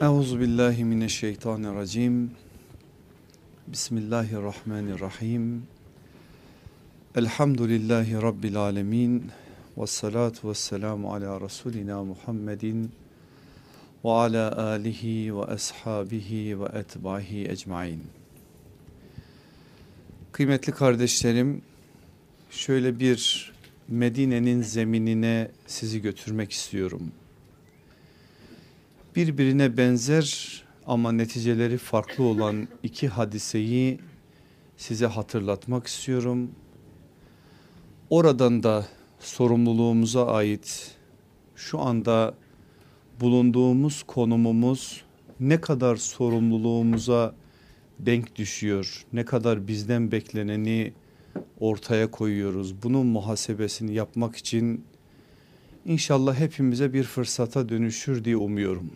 Euzu billahi mineşşeytanirracim. Bismillahirrahmanirrahim. Elhamdülillahi rabbil alamin. Ves salatu vesselamu ala rasulina Muhammedin ve ala alihi ve ashabihi ve etbahi ecmaîn. Kıymetli kardeşlerim, şöyle bir Medine'nin zeminine sizi götürmek istiyorum birbirine benzer ama neticeleri farklı olan iki hadiseyi size hatırlatmak istiyorum. Oradan da sorumluluğumuza ait şu anda bulunduğumuz konumumuz ne kadar sorumluluğumuza denk düşüyor, ne kadar bizden bekleneni ortaya koyuyoruz. Bunun muhasebesini yapmak için inşallah hepimize bir fırsata dönüşür diye umuyorum.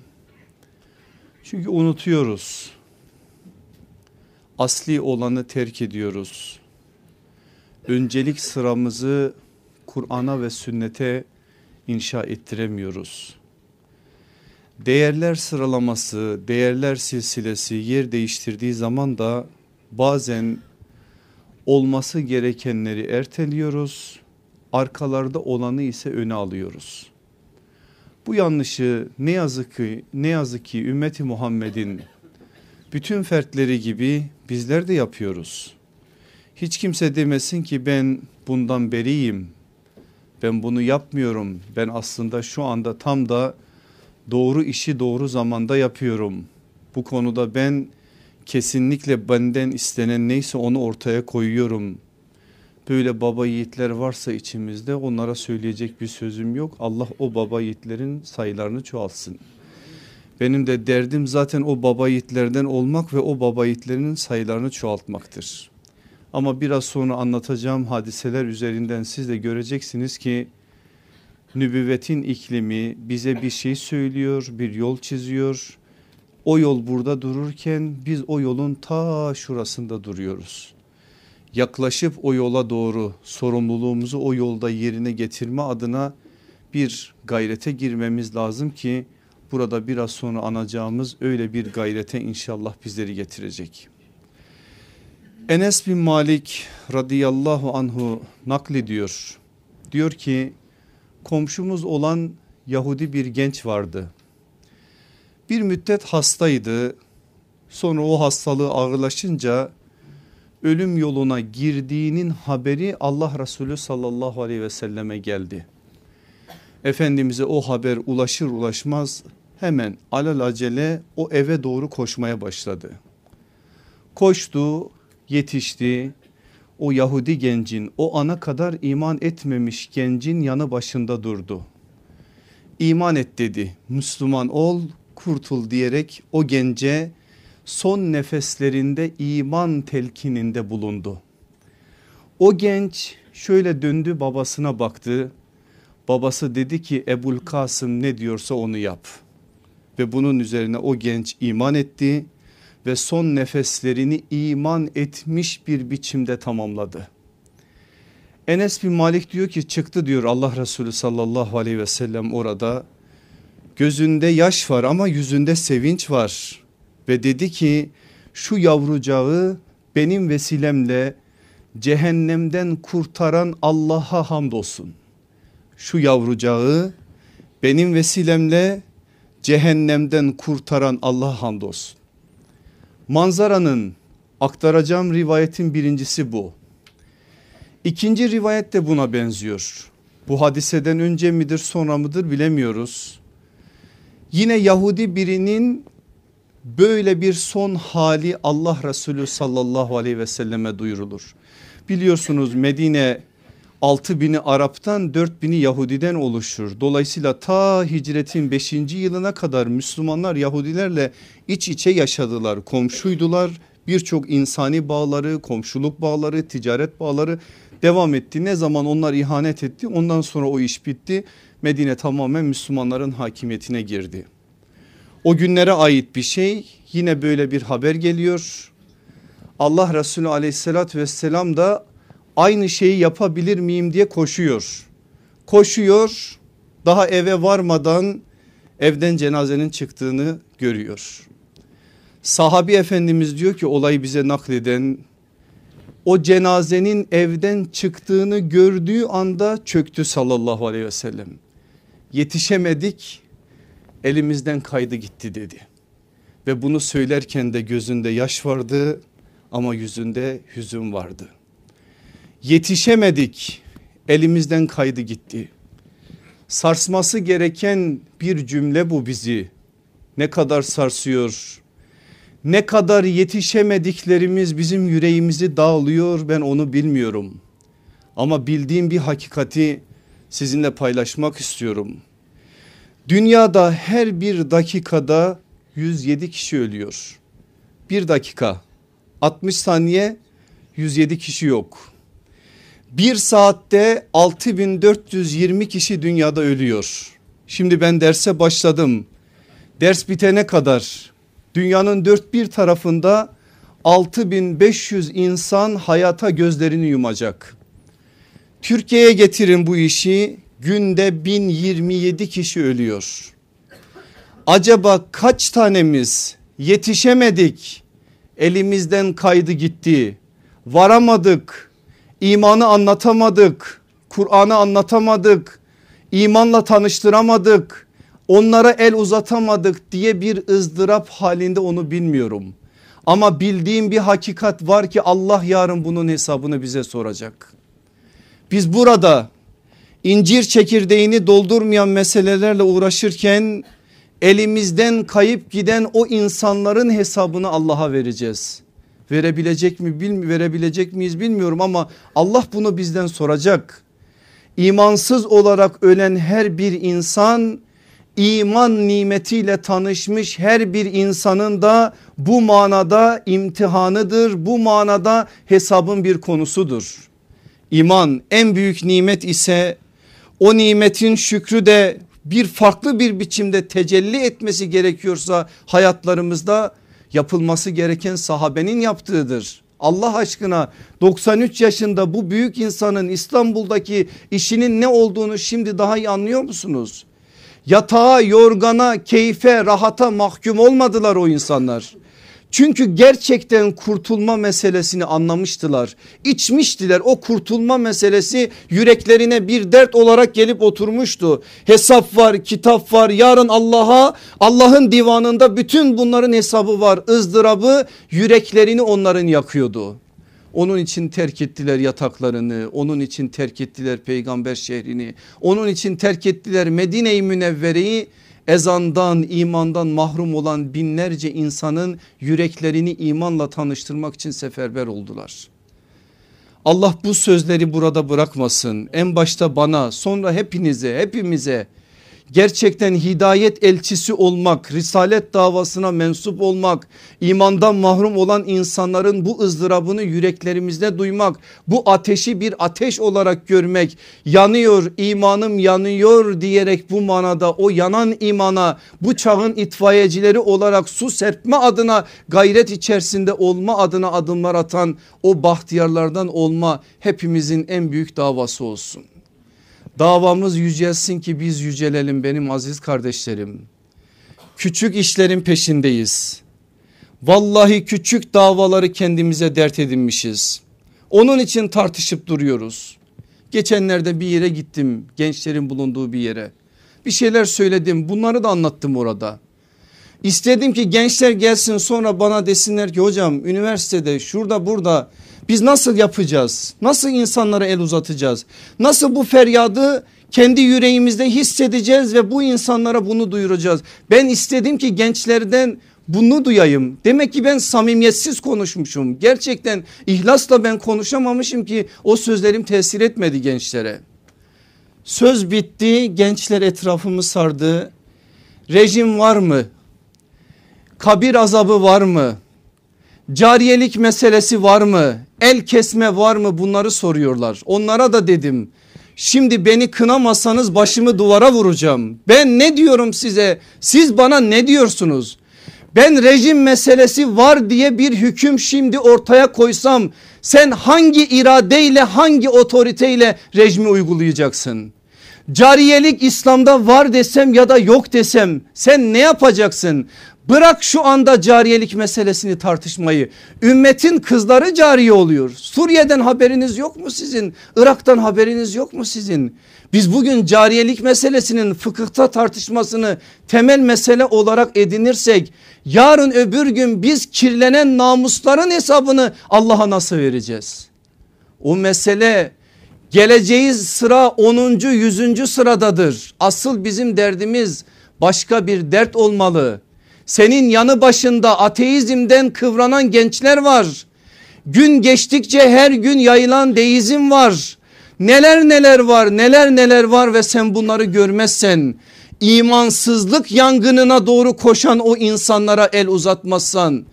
Çünkü unutuyoruz. Asli olanı terk ediyoruz. Öncelik sıramızı Kur'an'a ve sünnete inşa ettiremiyoruz. Değerler sıralaması, değerler silsilesi yer değiştirdiği zaman da bazen olması gerekenleri erteliyoruz. Arkalarda olanı ise öne alıyoruz. Bu yanlışı ne yazık ki ne yazık ki ümmeti Muhammed'in bütün fertleri gibi bizler de yapıyoruz. Hiç kimse demesin ki ben bundan beriyim. Ben bunu yapmıyorum. Ben aslında şu anda tam da doğru işi doğru zamanda yapıyorum. Bu konuda ben kesinlikle benden istenen neyse onu ortaya koyuyorum böyle baba yiğitler varsa içimizde onlara söyleyecek bir sözüm yok. Allah o baba yiğitlerin sayılarını çoğalsın. Benim de derdim zaten o baba yiğitlerden olmak ve o baba yiğitlerinin sayılarını çoğaltmaktır. Ama biraz sonra anlatacağım hadiseler üzerinden siz de göreceksiniz ki nübüvvetin iklimi bize bir şey söylüyor, bir yol çiziyor. O yol burada dururken biz o yolun ta şurasında duruyoruz yaklaşıp o yola doğru sorumluluğumuzu o yolda yerine getirme adına bir gayrete girmemiz lazım ki burada biraz sonra anacağımız öyle bir gayrete inşallah bizleri getirecek. Enes bin Malik radıyallahu anhu naklediyor. Diyor ki komşumuz olan Yahudi bir genç vardı. Bir müddet hastaydı. Sonra o hastalığı ağırlaşınca ölüm yoluna girdiğinin haberi Allah Resulü sallallahu aleyhi ve selleme geldi. Efendimiz'e o haber ulaşır ulaşmaz hemen alel acele o eve doğru koşmaya başladı. Koştu yetişti o Yahudi gencin o ana kadar iman etmemiş gencin yanı başında durdu. İman et dedi Müslüman ol kurtul diyerek o gence son nefeslerinde iman telkininde bulundu. O genç şöyle döndü babasına baktı. Babası dedi ki Ebul Kasım ne diyorsa onu yap. Ve bunun üzerine o genç iman etti ve son nefeslerini iman etmiş bir biçimde tamamladı. Enes bin Malik diyor ki çıktı diyor Allah Resulü sallallahu aleyhi ve sellem orada. Gözünde yaş var ama yüzünde sevinç var ve dedi ki şu yavrucağı benim vesilemle cehennemden kurtaran Allah'a hamdolsun. Şu yavrucağı benim vesilemle cehennemden kurtaran Allah'a hamdolsun. Manzaranın aktaracağım rivayetin birincisi bu. İkinci rivayet de buna benziyor. Bu hadiseden önce midir sonra mıdır bilemiyoruz. Yine Yahudi birinin böyle bir son hali Allah Resulü sallallahu aleyhi ve selleme duyurulur. Biliyorsunuz Medine 6 bini Arap'tan 4 bini Yahudiden oluşur. Dolayısıyla ta hicretin 5. yılına kadar Müslümanlar Yahudilerle iç içe yaşadılar. Komşuydular birçok insani bağları komşuluk bağları ticaret bağları devam etti. Ne zaman onlar ihanet etti ondan sonra o iş bitti. Medine tamamen Müslümanların hakimiyetine girdi. O günlere ait bir şey yine böyle bir haber geliyor. Allah Resulü aleyhissalatü vesselam da aynı şeyi yapabilir miyim diye koşuyor. Koşuyor daha eve varmadan evden cenazenin çıktığını görüyor. Sahabi efendimiz diyor ki olayı bize nakleden o cenazenin evden çıktığını gördüğü anda çöktü sallallahu aleyhi ve sellem. Yetişemedik elimizden kaydı gitti dedi. Ve bunu söylerken de gözünde yaş vardı ama yüzünde hüzün vardı. Yetişemedik elimizden kaydı gitti. Sarsması gereken bir cümle bu bizi. Ne kadar sarsıyor, ne kadar yetişemediklerimiz bizim yüreğimizi dağılıyor ben onu bilmiyorum. Ama bildiğim bir hakikati sizinle paylaşmak istiyorum. Dünyada her bir dakikada 107 kişi ölüyor. Bir dakika 60 saniye 107 kişi yok. Bir saatte 6420 kişi dünyada ölüyor. Şimdi ben derse başladım. Ders bitene kadar dünyanın dört bir tarafında 6500 insan hayata gözlerini yumacak. Türkiye'ye getirin bu işi günde 1027 kişi ölüyor. Acaba kaç tanemiz yetişemedik elimizden kaydı gitti varamadık imanı anlatamadık Kur'an'ı anlatamadık imanla tanıştıramadık onlara el uzatamadık diye bir ızdırap halinde onu bilmiyorum. Ama bildiğim bir hakikat var ki Allah yarın bunun hesabını bize soracak. Biz burada incir çekirdeğini doldurmayan meselelerle uğraşırken elimizden kayıp giden o insanların hesabını Allah'a vereceğiz. Verebilecek mi bil, verebilecek miyiz bilmiyorum ama Allah bunu bizden soracak. İmansız olarak ölen her bir insan iman nimetiyle tanışmış her bir insanın da bu manada imtihanıdır. Bu manada hesabın bir konusudur. İman en büyük nimet ise o nimetin şükrü de bir farklı bir biçimde tecelli etmesi gerekiyorsa hayatlarımızda yapılması gereken sahabenin yaptığıdır. Allah aşkına 93 yaşında bu büyük insanın İstanbul'daki işinin ne olduğunu şimdi daha iyi anlıyor musunuz? Yatağa, yorgana, keyfe, rahata mahkum olmadılar o insanlar. Çünkü gerçekten kurtulma meselesini anlamıştılar. İçmiştiler o kurtulma meselesi yüreklerine bir dert olarak gelip oturmuştu. Hesap var, kitap var. Yarın Allah'a, Allah'ın divanında bütün bunların hesabı var. ızdırabı yüreklerini onların yakıyordu. Onun için terk ettiler yataklarını, onun için terk ettiler peygamber şehrini, onun için terk ettiler Medine-i Münevvere'yi ezandan imandan mahrum olan binlerce insanın yüreklerini imanla tanıştırmak için seferber oldular. Allah bu sözleri burada bırakmasın. En başta bana sonra hepinize hepimize gerçekten hidayet elçisi olmak, risalet davasına mensup olmak, imandan mahrum olan insanların bu ızdırabını yüreklerimizde duymak, bu ateşi bir ateş olarak görmek, yanıyor imanım yanıyor diyerek bu manada o yanan imana bu çağın itfaiyecileri olarak su serpme adına gayret içerisinde olma adına adımlar atan o bahtiyarlardan olma hepimizin en büyük davası olsun. Davamız yücelsin ki biz yücelelim benim aziz kardeşlerim. Küçük işlerin peşindeyiz. Vallahi küçük davaları kendimize dert edinmişiz. Onun için tartışıp duruyoruz. Geçenlerde bir yere gittim gençlerin bulunduğu bir yere. Bir şeyler söyledim bunları da anlattım orada. İstedim ki gençler gelsin sonra bana desinler ki hocam üniversitede şurada burada biz nasıl yapacağız? Nasıl insanlara el uzatacağız? Nasıl bu feryadı kendi yüreğimizde hissedeceğiz ve bu insanlara bunu duyuracağız? Ben istedim ki gençlerden bunu duyayım. Demek ki ben samimiyetsiz konuşmuşum. Gerçekten ihlasla ben konuşamamışım ki o sözlerim tesir etmedi gençlere. Söz bitti gençler etrafımı sardı. Rejim var mı? Kabir azabı var mı? Cariyelik meselesi var mı? El kesme var mı? Bunları soruyorlar. Onlara da dedim. Şimdi beni kınamasanız başımı duvara vuracağım. Ben ne diyorum size? Siz bana ne diyorsunuz? Ben rejim meselesi var diye bir hüküm şimdi ortaya koysam sen hangi iradeyle hangi otoriteyle rejimi uygulayacaksın? Cariyelik İslam'da var desem ya da yok desem sen ne yapacaksın? Bırak şu anda cariyelik meselesini tartışmayı. Ümmetin kızları cariye oluyor. Suriye'den haberiniz yok mu sizin? Irak'tan haberiniz yok mu sizin? Biz bugün cariyelik meselesinin fıkıhta tartışmasını temel mesele olarak edinirsek yarın öbür gün biz kirlenen namusların hesabını Allah'a nasıl vereceğiz? O mesele geleceği sıra 10. 100. sıradadır. Asıl bizim derdimiz başka bir dert olmalı. Senin yanı başında ateizmden kıvranan gençler var. Gün geçtikçe her gün yayılan deizm var. Neler neler var neler neler var ve sen bunları görmezsen imansızlık yangınına doğru koşan o insanlara el uzatmazsan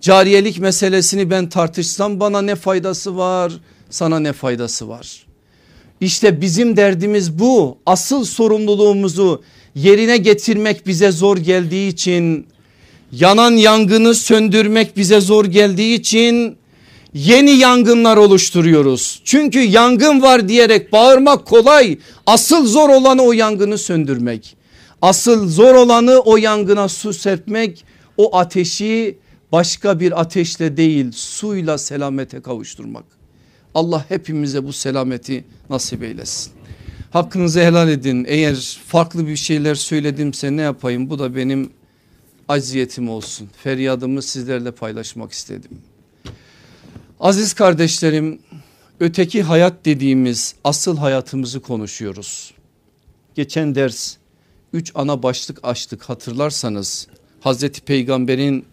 cariyelik meselesini ben tartışsam bana ne faydası var sana ne faydası var? İşte bizim derdimiz bu asıl sorumluluğumuzu yerine getirmek bize zor geldiği için yanan yangını söndürmek bize zor geldiği için yeni yangınlar oluşturuyoruz. Çünkü yangın var diyerek bağırmak kolay asıl zor olanı o yangını söndürmek. Asıl zor olanı o yangına su serpmek o ateşi başka bir ateşle değil suyla selamete kavuşturmak. Allah hepimize bu selameti nasip eylesin. Hakkınızı helal edin eğer farklı bir şeyler söyledimse ne yapayım bu da benim aziyetim olsun. Feryadımı sizlerle paylaşmak istedim. Aziz kardeşlerim öteki hayat dediğimiz asıl hayatımızı konuşuyoruz. Geçen ders 3 ana başlık açtık hatırlarsanız Hazreti Peygamber'in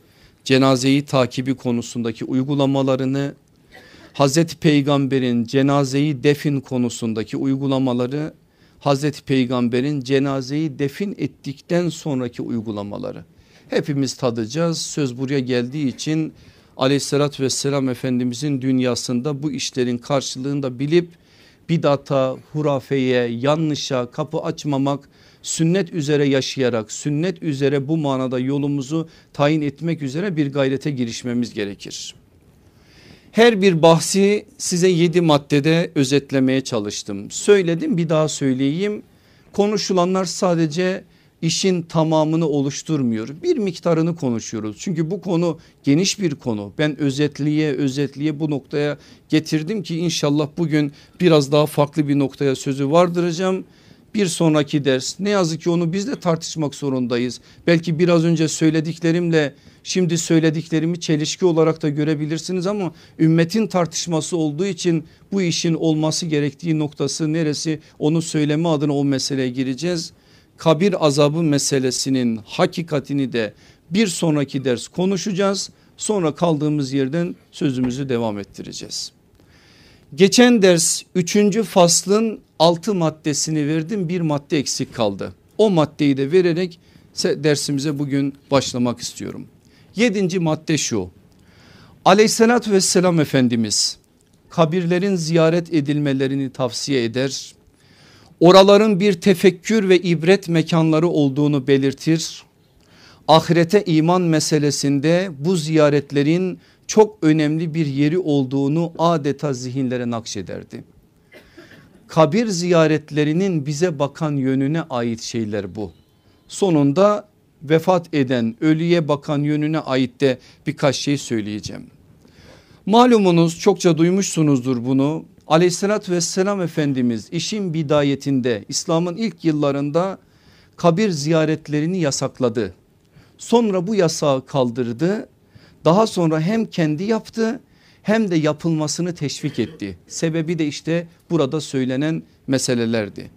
cenazeyi takibi konusundaki uygulamalarını Hazreti Peygamber'in cenazeyi defin konusundaki uygulamaları Hazreti Peygamber'in cenazeyi defin ettikten sonraki uygulamaları. Hepimiz tadacağız söz buraya geldiği için aleyhissalatü vesselam efendimizin dünyasında bu işlerin karşılığını da bilip bidata, hurafeye, yanlışa kapı açmamak, sünnet üzere yaşayarak, sünnet üzere bu manada yolumuzu tayin etmek üzere bir gayrete girişmemiz gerekir. Her bir bahsi size yedi maddede özetlemeye çalıştım. Söyledim bir daha söyleyeyim. Konuşulanlar sadece işin tamamını oluşturmuyor. Bir miktarını konuşuyoruz. Çünkü bu konu geniş bir konu. Ben özetliye özetliye bu noktaya getirdim ki inşallah bugün biraz daha farklı bir noktaya sözü vardıracağım. Bir sonraki ders ne yazık ki onu biz de tartışmak zorundayız. Belki biraz önce söylediklerimle şimdi söylediklerimi çelişki olarak da görebilirsiniz ama ümmetin tartışması olduğu için bu işin olması gerektiği noktası neresi onu söyleme adına o meseleye gireceğiz kabir azabı meselesinin hakikatini de bir sonraki ders konuşacağız. Sonra kaldığımız yerden sözümüzü devam ettireceğiz. Geçen ders 3. faslın 6 maddesini verdim bir madde eksik kaldı. O maddeyi de vererek dersimize bugün başlamak istiyorum. 7. madde şu aleyhissalatü vesselam Efendimiz kabirlerin ziyaret edilmelerini tavsiye eder oraların bir tefekkür ve ibret mekanları olduğunu belirtir. Ahirete iman meselesinde bu ziyaretlerin çok önemli bir yeri olduğunu adeta zihinlere nakşederdi. Kabir ziyaretlerinin bize bakan yönüne ait şeyler bu. Sonunda vefat eden ölüye bakan yönüne ait de birkaç şey söyleyeceğim. Malumunuz çokça duymuşsunuzdur bunu aleyhissalatü vesselam Efendimiz işin bidayetinde İslam'ın ilk yıllarında kabir ziyaretlerini yasakladı. Sonra bu yasağı kaldırdı. Daha sonra hem kendi yaptı hem de yapılmasını teşvik etti. Sebebi de işte burada söylenen meselelerdi.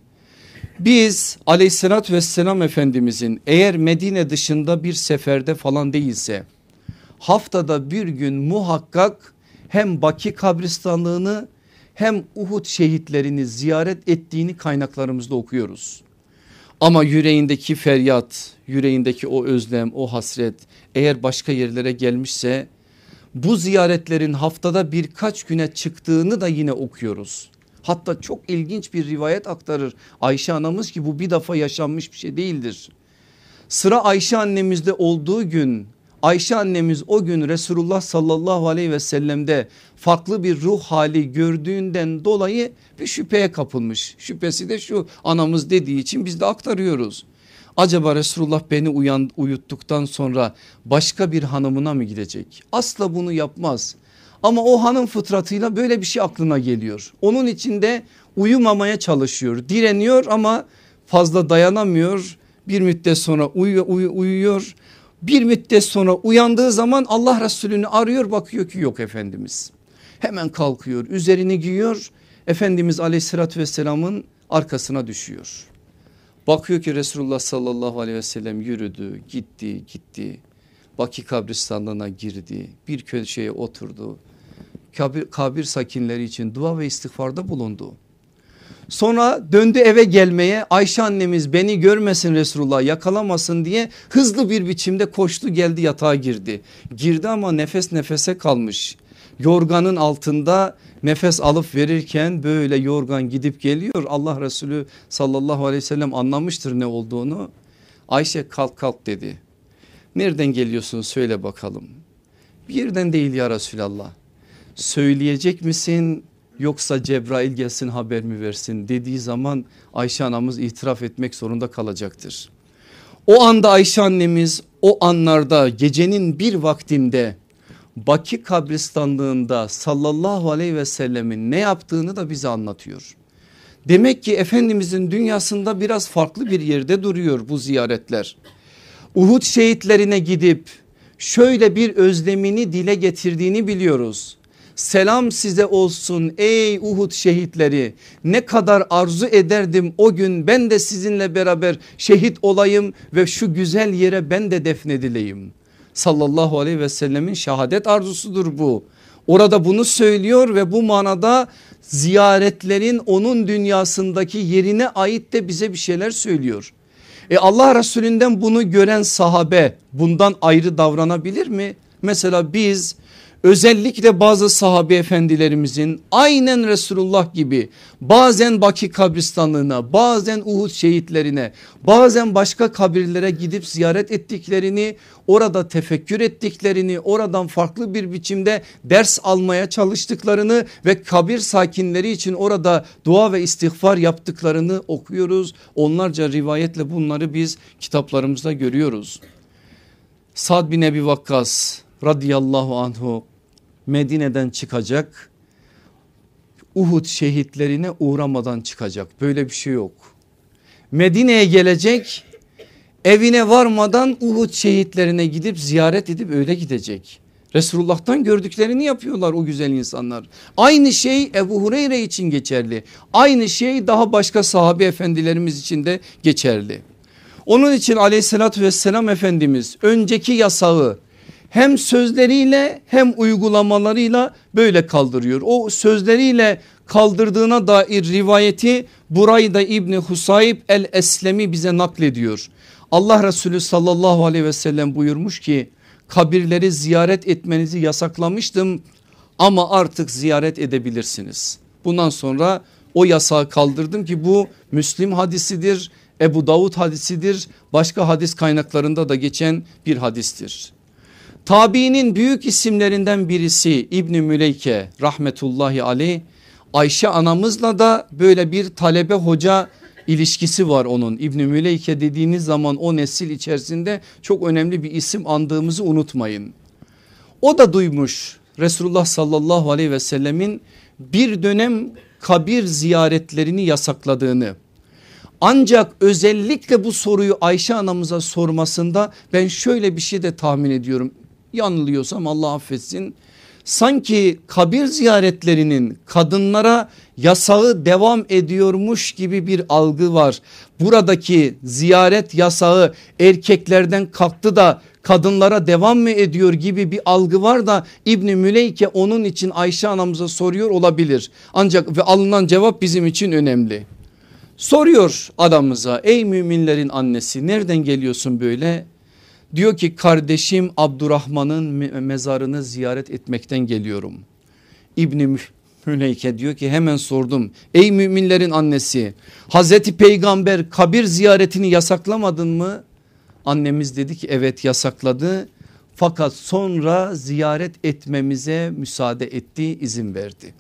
Biz aleyhissalatü vesselam efendimizin eğer Medine dışında bir seferde falan değilse haftada bir gün muhakkak hem Baki kabristanlığını hem Uhud şehitlerini ziyaret ettiğini kaynaklarımızda okuyoruz. Ama yüreğindeki feryat, yüreğindeki o özlem, o hasret eğer başka yerlere gelmişse bu ziyaretlerin haftada birkaç güne çıktığını da yine okuyoruz. Hatta çok ilginç bir rivayet aktarır Ayşe anamız ki bu bir defa yaşanmış bir şey değildir. Sıra Ayşe annemizde olduğu gün Ayşe annemiz o gün Resulullah sallallahu aleyhi ve sellemde farklı bir ruh hali gördüğünden dolayı bir şüpheye kapılmış. Şüphesi de şu anamız dediği için biz de aktarıyoruz. Acaba Resulullah beni uyan, uyuttuktan sonra başka bir hanımına mı gidecek? Asla bunu yapmaz. Ama o hanım fıtratıyla böyle bir şey aklına geliyor. Onun içinde uyumamaya çalışıyor. Direniyor ama fazla dayanamıyor. Bir müddet sonra uyuyor, uyuyor. Bir müddet sonra uyandığı zaman Allah Resulü'nü arıyor bakıyor ki yok Efendimiz. Hemen kalkıyor üzerini giyiyor. Efendimiz aleyhissalatü vesselamın arkasına düşüyor. Bakıyor ki Resulullah sallallahu aleyhi ve sellem yürüdü gitti gitti. Baki kabristanlığına girdi bir köşeye oturdu. Kabir, kabir sakinleri için dua ve istiğfarda bulundu. Sonra döndü eve gelmeye Ayşe annemiz beni görmesin Resulullah yakalamasın diye hızlı bir biçimde koştu geldi yatağa girdi. Girdi ama nefes nefese kalmış. Yorganın altında nefes alıp verirken böyle yorgan gidip geliyor. Allah Resulü sallallahu aleyhi ve sellem anlamıştır ne olduğunu. Ayşe kalk kalk dedi. Nereden geliyorsun söyle bakalım. Bir yerden değil ya Resulallah. Söyleyecek misin yoksa Cebrail gelsin haber mi versin dediği zaman Ayşe anamız itiraf etmek zorunda kalacaktır. O anda Ayşe annemiz o anlarda gecenin bir vaktinde Baki kabristanlığında sallallahu aleyhi ve sellemin ne yaptığını da bize anlatıyor. Demek ki Efendimizin dünyasında biraz farklı bir yerde duruyor bu ziyaretler. Uhud şehitlerine gidip şöyle bir özlemini dile getirdiğini biliyoruz. Selam size olsun ey Uhud şehitleri ne kadar arzu ederdim o gün ben de sizinle beraber şehit olayım ve şu güzel yere ben de defnedileyim. Sallallahu aleyhi ve sellemin şehadet arzusudur bu. Orada bunu söylüyor ve bu manada ziyaretlerin onun dünyasındaki yerine ait de bize bir şeyler söylüyor. E Allah Resulünden bunu gören sahabe bundan ayrı davranabilir mi? Mesela biz özellikle bazı sahabe efendilerimizin aynen Resulullah gibi bazen Baki kabristanlığına bazen Uhud şehitlerine bazen başka kabirlere gidip ziyaret ettiklerini orada tefekkür ettiklerini oradan farklı bir biçimde ders almaya çalıştıklarını ve kabir sakinleri için orada dua ve istiğfar yaptıklarını okuyoruz. Onlarca rivayetle bunları biz kitaplarımızda görüyoruz. Sad bin Ebi Vakkas radıyallahu anhu Medine'den çıkacak. Uhud şehitlerine uğramadan çıkacak. Böyle bir şey yok. Medine'ye gelecek evine varmadan Uhud şehitlerine gidip ziyaret edip öyle gidecek. Resulullah'tan gördüklerini yapıyorlar o güzel insanlar. Aynı şey Ebu Hureyre için geçerli. Aynı şey daha başka sahabe efendilerimiz için de geçerli. Onun için aleyhissalatü vesselam Efendimiz önceki yasağı hem sözleriyle hem uygulamalarıyla böyle kaldırıyor. O sözleriyle kaldırdığına dair rivayeti Burayda İbni Husayb el Eslemi bize naklediyor. Allah Resulü sallallahu aleyhi ve sellem buyurmuş ki kabirleri ziyaret etmenizi yasaklamıştım ama artık ziyaret edebilirsiniz. Bundan sonra o yasağı kaldırdım ki bu Müslim hadisidir, Ebu Davud hadisidir, başka hadis kaynaklarında da geçen bir hadistir. Tabiinin büyük isimlerinden birisi İbni Müleyke rahmetullahi aleyh Ayşe anamızla da böyle bir talebe hoca ilişkisi var onun. İbni Müleyke dediğiniz zaman o nesil içerisinde çok önemli bir isim andığımızı unutmayın. O da duymuş Resulullah sallallahu aleyhi ve sellemin bir dönem kabir ziyaretlerini yasakladığını. Ancak özellikle bu soruyu Ayşe anamıza sormasında ben şöyle bir şey de tahmin ediyorum yanılıyorsam Allah affetsin. Sanki kabir ziyaretlerinin kadınlara yasağı devam ediyormuş gibi bir algı var. Buradaki ziyaret yasağı erkeklerden kalktı da kadınlara devam mı ediyor gibi bir algı var da İbni Müleyke onun için Ayşe anamıza soruyor olabilir. Ancak ve alınan cevap bizim için önemli. Soruyor adamıza ey müminlerin annesi nereden geliyorsun böyle? Diyor ki kardeşim Abdurrahman'ın mezarını ziyaret etmekten geliyorum. İbni Müleyke diyor ki hemen sordum. Ey müminlerin annesi Hazreti Peygamber kabir ziyaretini yasaklamadın mı? Annemiz dedi ki evet yasakladı. fakat sonra ziyaret etmemize müsaade etti izin verdi.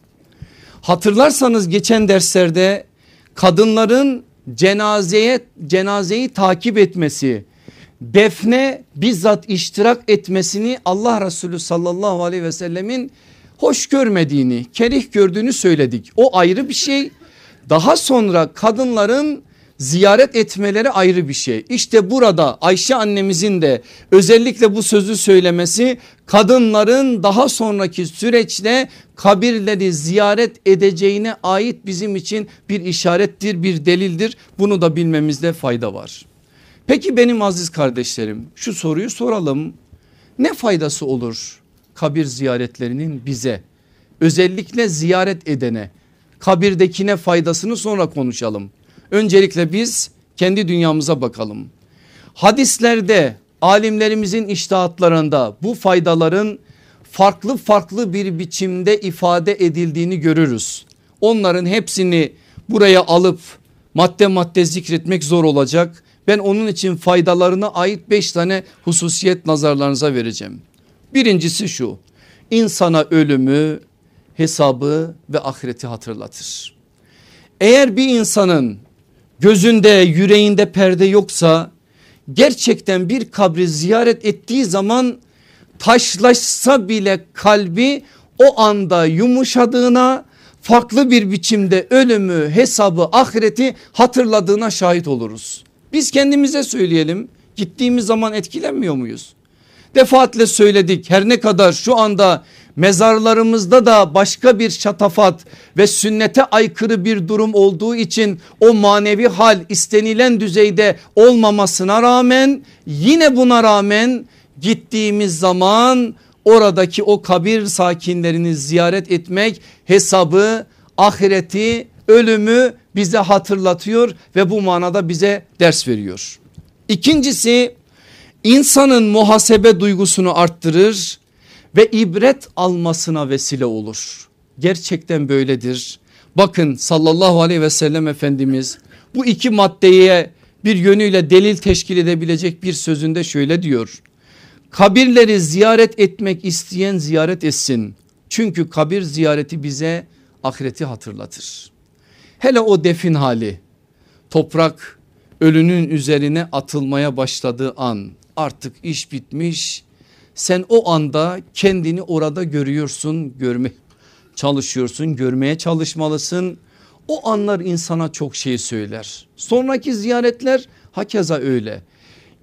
Hatırlarsanız geçen derslerde kadınların cenazeye cenazeyi takip etmesi defne bizzat iştirak etmesini Allah Resulü sallallahu aleyhi ve sellemin hoş görmediğini kerih gördüğünü söyledik. O ayrı bir şey daha sonra kadınların ziyaret etmeleri ayrı bir şey. İşte burada Ayşe annemizin de özellikle bu sözü söylemesi kadınların daha sonraki süreçte kabirleri ziyaret edeceğine ait bizim için bir işarettir bir delildir. Bunu da bilmemizde fayda var. Peki benim aziz kardeşlerim şu soruyu soralım. Ne faydası olur kabir ziyaretlerinin bize? Özellikle ziyaret edene kabirdekine faydasını sonra konuşalım. Öncelikle biz kendi dünyamıza bakalım. Hadislerde alimlerimizin iştahatlarında bu faydaların farklı farklı bir biçimde ifade edildiğini görürüz. Onların hepsini buraya alıp madde madde zikretmek zor olacak. Ben onun için faydalarına ait beş tane hususiyet nazarlarınıza vereceğim. Birincisi şu insana ölümü, hesabı ve ahireti hatırlatır. Eğer bir insanın gözünde yüreğinde perde yoksa gerçekten bir kabri ziyaret ettiği zaman taşlaşsa bile kalbi o anda yumuşadığına farklı bir biçimde ölümü hesabı ahireti hatırladığına şahit oluruz. Biz kendimize söyleyelim gittiğimiz zaman etkilenmiyor muyuz? Defaatle söyledik her ne kadar şu anda mezarlarımızda da başka bir şatafat ve sünnete aykırı bir durum olduğu için o manevi hal istenilen düzeyde olmamasına rağmen yine buna rağmen gittiğimiz zaman oradaki o kabir sakinlerini ziyaret etmek hesabı ahireti ölümü bize hatırlatıyor ve bu manada bize ders veriyor. İkincisi insanın muhasebe duygusunu arttırır ve ibret almasına vesile olur. Gerçekten böyledir. Bakın sallallahu aleyhi ve sellem Efendimiz bu iki maddeye bir yönüyle delil teşkil edebilecek bir sözünde şöyle diyor. Kabirleri ziyaret etmek isteyen ziyaret etsin. Çünkü kabir ziyareti bize ahireti hatırlatır. Hele o defin hali toprak ölünün üzerine atılmaya başladığı an artık iş bitmiş sen o anda kendini orada görüyorsun görme çalışıyorsun görmeye çalışmalısın. O anlar insana çok şey söyler. Sonraki ziyaretler hakeza öyle.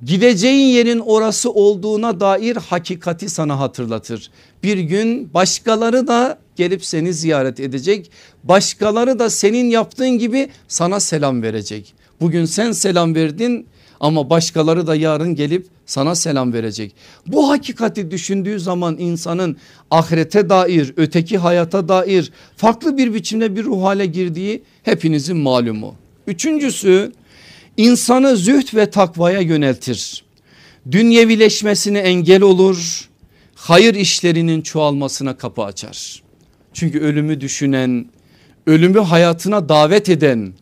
Gideceğin yerin orası olduğuna dair hakikati sana hatırlatır. Bir gün başkaları da gelip seni ziyaret edecek. Başkaları da senin yaptığın gibi sana selam verecek. Bugün sen selam verdin ama başkaları da yarın gelip sana selam verecek. Bu hakikati düşündüğü zaman insanın ahirete dair öteki hayata dair farklı bir biçimde bir ruh hale girdiği hepinizin malumu. Üçüncüsü insanı züht ve takvaya yöneltir. Dünyevileşmesine engel olur. Hayır işlerinin çoğalmasına kapı açar. Çünkü ölümü düşünen, ölümü hayatına davet eden,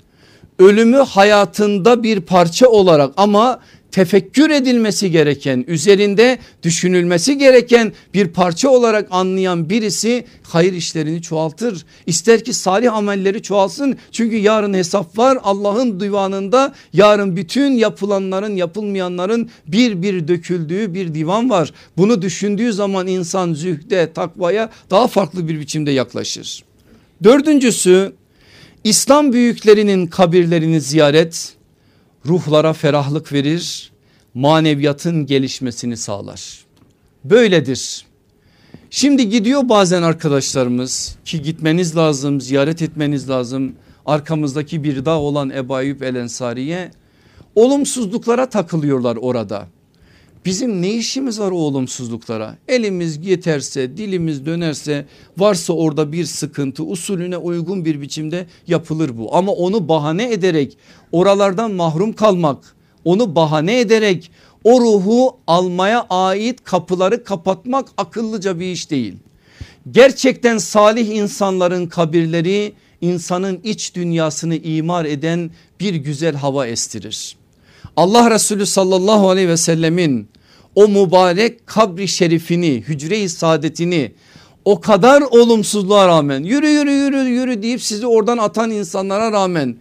ölümü hayatında bir parça olarak ama tefekkür edilmesi gereken üzerinde düşünülmesi gereken bir parça olarak anlayan birisi hayır işlerini çoğaltır. İster ki salih amelleri çoğalsın çünkü yarın hesap var Allah'ın divanında yarın bütün yapılanların yapılmayanların bir bir döküldüğü bir divan var. Bunu düşündüğü zaman insan zühde takvaya daha farklı bir biçimde yaklaşır. Dördüncüsü İslam büyüklerinin kabirlerini ziyaret ruhlara ferahlık verir, maneviyatın gelişmesini sağlar. Böyledir. Şimdi gidiyor bazen arkadaşlarımız ki gitmeniz lazım, ziyaret etmeniz lazım. Arkamızdaki bir dağ olan Ebu Ayyub El Ensari'ye olumsuzluklara takılıyorlar orada. Bizim ne işimiz var o olumsuzluklara? Elimiz yeterse, dilimiz dönerse, varsa orada bir sıkıntı usulüne uygun bir biçimde yapılır bu. Ama onu bahane ederek oralardan mahrum kalmak, onu bahane ederek o ruhu almaya ait kapıları kapatmak akıllıca bir iş değil. Gerçekten salih insanların kabirleri insanın iç dünyasını imar eden bir güzel hava estirir. Allah Resulü sallallahu aleyhi ve sellemin o mübarek kabri şerifini hücre-i saadetini o kadar olumsuzluğa rağmen yürü yürü yürü yürü deyip sizi oradan atan insanlara rağmen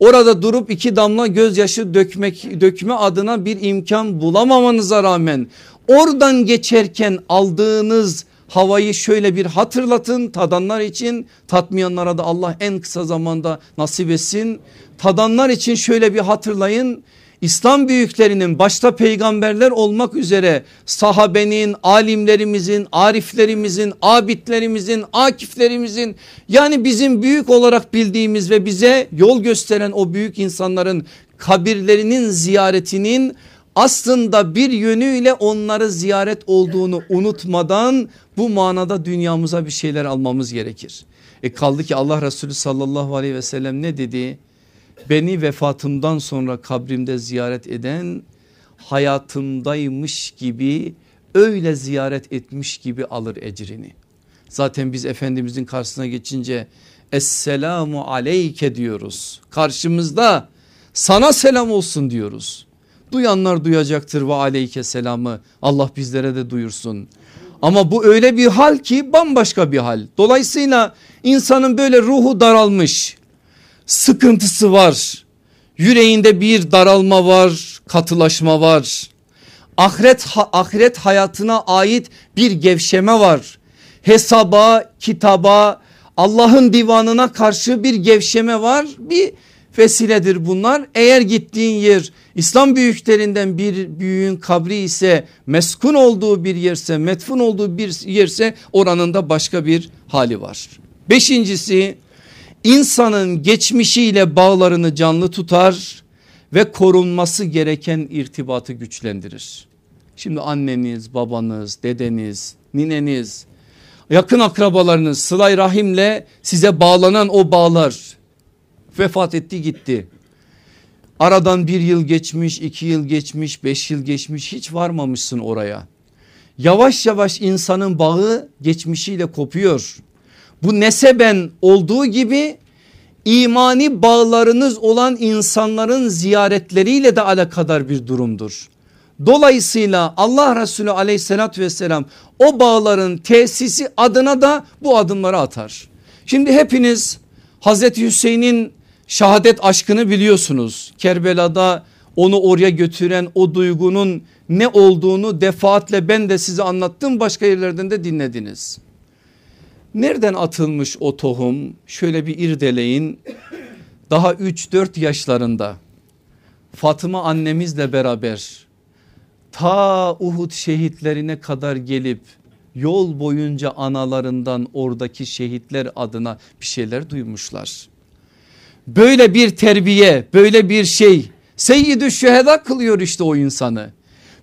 orada durup iki damla gözyaşı dökmek dökme adına bir imkan bulamamanıza rağmen oradan geçerken aldığınız havayı şöyle bir hatırlatın tadanlar için tatmayanlara da Allah en kısa zamanda nasip etsin. Tadanlar için şöyle bir hatırlayın İslam büyüklerinin başta peygamberler olmak üzere sahabenin, alimlerimizin, ariflerimizin, abidlerimizin, akiflerimizin yani bizim büyük olarak bildiğimiz ve bize yol gösteren o büyük insanların kabirlerinin ziyaretinin aslında bir yönüyle onları ziyaret olduğunu unutmadan bu manada dünyamıza bir şeyler almamız gerekir. E kaldı ki Allah Resulü sallallahu aleyhi ve sellem ne dedi? Beni vefatımdan sonra kabrimde ziyaret eden hayatımdaymış gibi öyle ziyaret etmiş gibi alır ecrini. Zaten biz Efendimizin karşısına geçince Esselamu aleyke diyoruz. Karşımızda sana selam olsun diyoruz. Duyanlar duyacaktır ve aleyke selamı Allah bizlere de duyursun. Ama bu öyle bir hal ki bambaşka bir hal. Dolayısıyla insanın böyle ruhu daralmış sıkıntısı var. Yüreğinde bir daralma var, katılaşma var. Ahiret ahiret hayatına ait bir gevşeme var. Hesaba, kitaba, Allah'ın divanına karşı bir gevşeme var. Bir vesiledir bunlar. Eğer gittiğin yer İslam büyüklerinden bir büyüğün kabri ise meskun olduğu bir yerse metfun olduğu bir yerse oranın da başka bir hali var. Beşincisi insanın geçmişiyle bağlarını canlı tutar ve korunması gereken irtibatı güçlendirir. Şimdi anneniz, babanız, dedeniz, nineniz, yakın akrabalarınız sılay rahimle size bağlanan o bağlar vefat etti gitti. Aradan bir yıl geçmiş, iki yıl geçmiş, beş yıl geçmiş hiç varmamışsın oraya. Yavaş yavaş insanın bağı geçmişiyle kopuyor. Bu neseben olduğu gibi imani bağlarınız olan insanların ziyaretleriyle de alakadar bir durumdur. Dolayısıyla Allah Resulü aleyhissalatü vesselam o bağların tesisi adına da bu adımları atar. Şimdi hepiniz Hazreti Hüseyin'in şehadet aşkını biliyorsunuz. Kerbela'da onu oraya götüren o duygunun ne olduğunu defaatle ben de size anlattım başka yerlerden de dinlediniz. Nereden atılmış o tohum şöyle bir irdeleyin daha 3-4 yaşlarında Fatıma annemizle beraber ta Uhud şehitlerine kadar gelip yol boyunca analarından oradaki şehitler adına bir şeyler duymuşlar. Böyle bir terbiye böyle bir şey Seyyidü Şüheda kılıyor işte o insanı.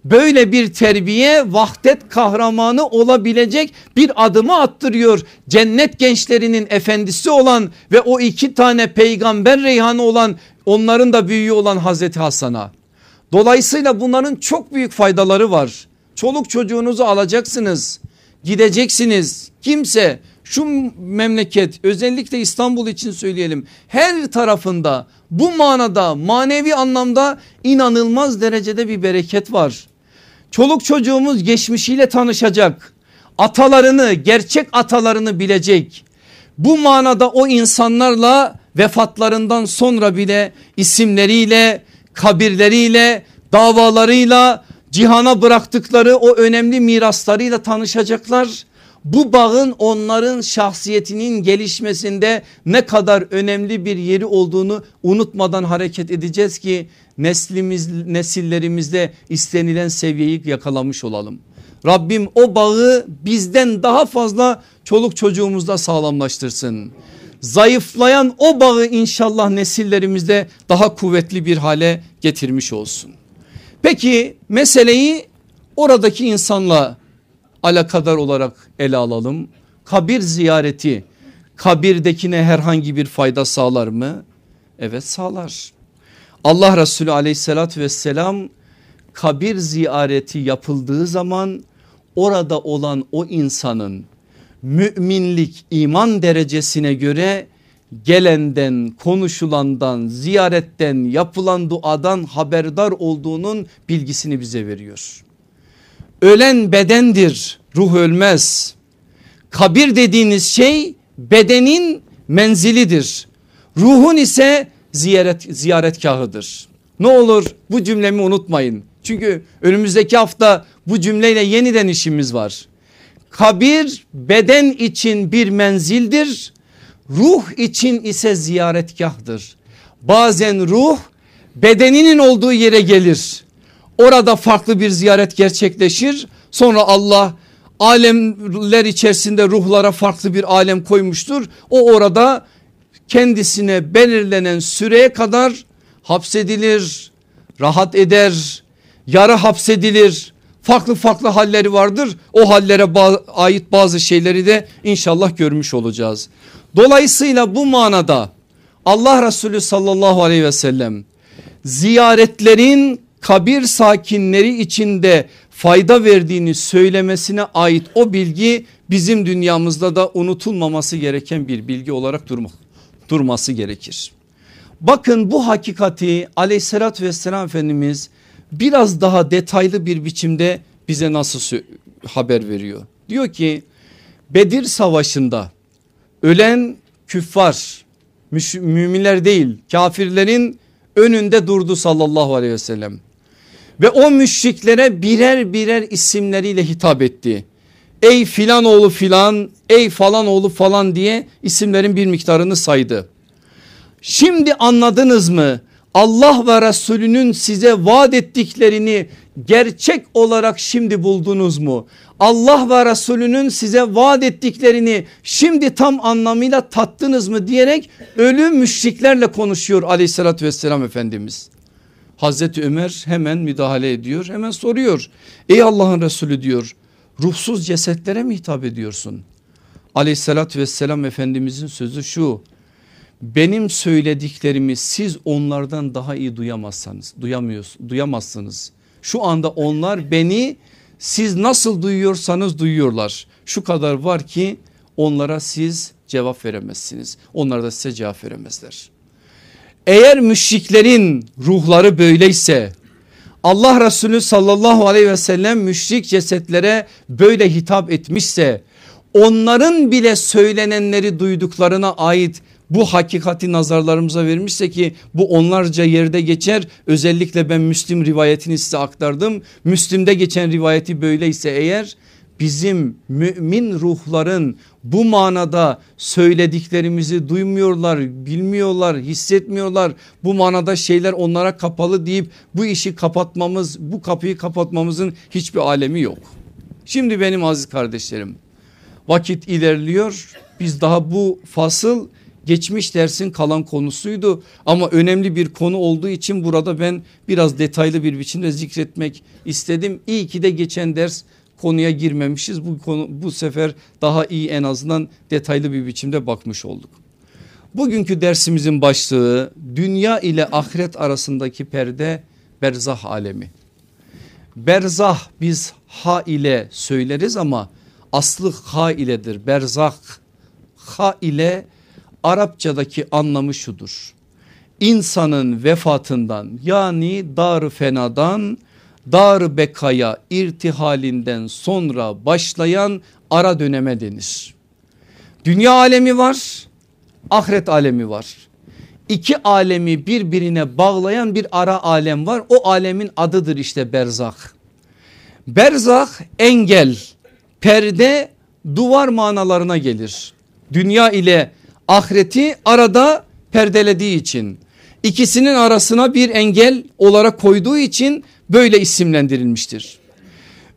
Böyle bir terbiye vahdet kahramanı olabilecek bir adımı attırıyor. Cennet gençlerinin efendisi olan ve o iki tane peygamber reyhanı olan onların da büyüğü olan Hazreti Hasan'a. Dolayısıyla bunların çok büyük faydaları var. Çoluk çocuğunuzu alacaksınız gideceksiniz kimse şu memleket özellikle İstanbul için söyleyelim her tarafında bu manada manevi anlamda inanılmaz derecede bir bereket var. Çoluk çocuğumuz geçmişiyle tanışacak atalarını gerçek atalarını bilecek. Bu manada o insanlarla vefatlarından sonra bile isimleriyle kabirleriyle davalarıyla cihana bıraktıkları o önemli miraslarıyla tanışacaklar. Bu bağın onların şahsiyetinin gelişmesinde ne kadar önemli bir yeri olduğunu unutmadan hareket edeceğiz ki neslimiz nesillerimizde istenilen seviyeyi yakalamış olalım. Rabbim o bağı bizden daha fazla çoluk çocuğumuzda sağlamlaştırsın. Zayıflayan o bağı inşallah nesillerimizde daha kuvvetli bir hale getirmiş olsun. Peki meseleyi oradaki insanla alakadar olarak ele alalım. Kabir ziyareti kabirdekine herhangi bir fayda sağlar mı? Evet sağlar. Allah Resulü aleyhissalatü vesselam kabir ziyareti yapıldığı zaman orada olan o insanın müminlik iman derecesine göre gelenden konuşulandan ziyaretten yapılan duadan haberdar olduğunun bilgisini bize veriyor. ölen bedendir ruh ölmez. Kabir dediğiniz şey bedenin menzilidir. Ruhun ise ziyaret ziyaretgahıdır. Ne olur bu cümlemi unutmayın. Çünkü önümüzdeki hafta bu cümleyle yeniden işimiz var. Kabir beden için bir menzildir. Ruh için ise ziyaretgahdır. Bazen ruh bedeninin olduğu yere gelir. Orada farklı bir ziyaret gerçekleşir. Sonra Allah alemler içerisinde ruhlara farklı bir alem koymuştur. O orada kendisine belirlenen süreye kadar hapsedilir, rahat eder, yarı hapsedilir. Farklı farklı halleri vardır. O hallere ait bazı şeyleri de inşallah görmüş olacağız. Dolayısıyla bu manada Allah Resulü sallallahu aleyhi ve sellem ziyaretlerin kabir sakinleri içinde fayda verdiğini söylemesine ait o bilgi bizim dünyamızda da unutulmaması gereken bir bilgi olarak durma, durması gerekir. Bakın bu hakikati aleyhissalatü vesselam Efendimiz biraz daha detaylı bir biçimde bize nasıl haber veriyor. Diyor ki Bedir savaşında ölen küffar müminler değil kafirlerin önünde durdu sallallahu aleyhi ve sellem. Ve o müşriklere birer birer isimleriyle hitap etti. Ey filan oğlu filan ey falan oğlu falan diye isimlerin bir miktarını saydı. Şimdi anladınız mı? Allah ve Resulünün size vaat ettiklerini gerçek olarak şimdi buldunuz mu? Allah ve Resulünün size vaat ettiklerini şimdi tam anlamıyla tattınız mı diyerek ölü müşriklerle konuşuyor aleyhissalatü vesselam Efendimiz. Hazreti Ömer hemen müdahale ediyor hemen soruyor. Ey Allah'ın Resulü diyor ruhsuz cesetlere mi hitap ediyorsun? Aleyhissalatü vesselam Efendimizin sözü şu benim söylediklerimi siz onlardan daha iyi duyamazsanız duyamıyorsunuz duyamazsınız. Şu anda onlar beni siz nasıl duyuyorsanız duyuyorlar. Şu kadar var ki onlara siz cevap veremezsiniz. Onlar da size cevap veremezler. Eğer müşriklerin ruhları böyleyse Allah Resulü sallallahu aleyhi ve sellem müşrik cesetlere böyle hitap etmişse onların bile söylenenleri duyduklarına ait bu hakikati nazarlarımıza vermişse ki bu onlarca yerde geçer. Özellikle ben Müslim rivayetini size aktardım. Müslim'de geçen rivayeti böyleyse eğer bizim mümin ruhların bu manada söylediklerimizi duymuyorlar, bilmiyorlar, hissetmiyorlar. Bu manada şeyler onlara kapalı deyip bu işi kapatmamız, bu kapıyı kapatmamızın hiçbir alemi yok. Şimdi benim aziz kardeşlerim vakit ilerliyor. Biz daha bu fasıl geçmiş dersin kalan konusuydu ama önemli bir konu olduğu için burada ben biraz detaylı bir biçimde zikretmek istedim. İyi ki de geçen ders konuya girmemişiz. Bu konu bu sefer daha iyi en azından detaylı bir biçimde bakmış olduk. Bugünkü dersimizin başlığı dünya ile ahiret arasındaki perde berzah alemi. Berzah biz ha ile söyleriz ama aslı ha iledir. Berzah ha ile Arapçadaki anlamı şudur. İnsanın vefatından yani dar fenadan dar bekaya irtihalinden sonra başlayan ara döneme denir. Dünya alemi var ahiret alemi var. İki alemi birbirine bağlayan bir ara alem var. O alemin adıdır işte berzah. Berzah engel, perde, duvar manalarına gelir. Dünya ile ahireti arada perdelediği için ikisinin arasına bir engel olarak koyduğu için böyle isimlendirilmiştir.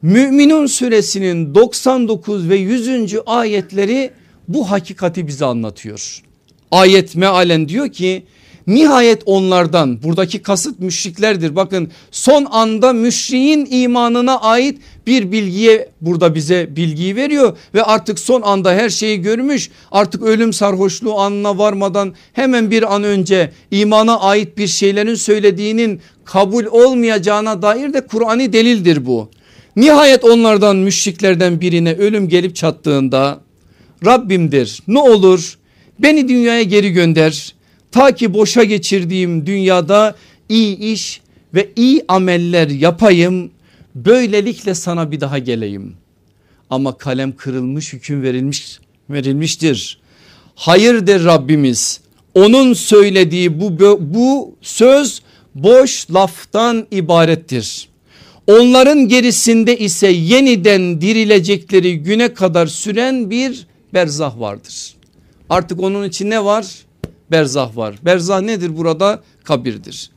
Müminun suresinin 99 ve 100. ayetleri bu hakikati bize anlatıyor. Ayet mealen diyor ki Nihayet onlardan buradaki kasıt müşriklerdir. Bakın son anda müşriğin imanına ait bir bilgiye burada bize bilgiyi veriyor ve artık son anda her şeyi görmüş artık ölüm sarhoşluğu anına varmadan hemen bir an önce imana ait bir şeylerin söylediğinin kabul olmayacağına dair de Kur'an'ı delildir bu. Nihayet onlardan müşriklerden birine ölüm gelip çattığında Rabbimdir ne olur beni dünyaya geri gönder Ta ki boşa geçirdiğim dünyada iyi iş ve iyi ameller yapayım. böylelikle sana bir daha geleyim. Ama kalem kırılmış hüküm verilmiş verilmiştir. Hayır der Rabbimiz onun söylediği bu, bu söz boş laftan ibarettir. Onların gerisinde ise yeniden dirilecekleri güne kadar süren bir berzah vardır. Artık onun için ne var? Berzah var. Berzah nedir burada? Kabirdir.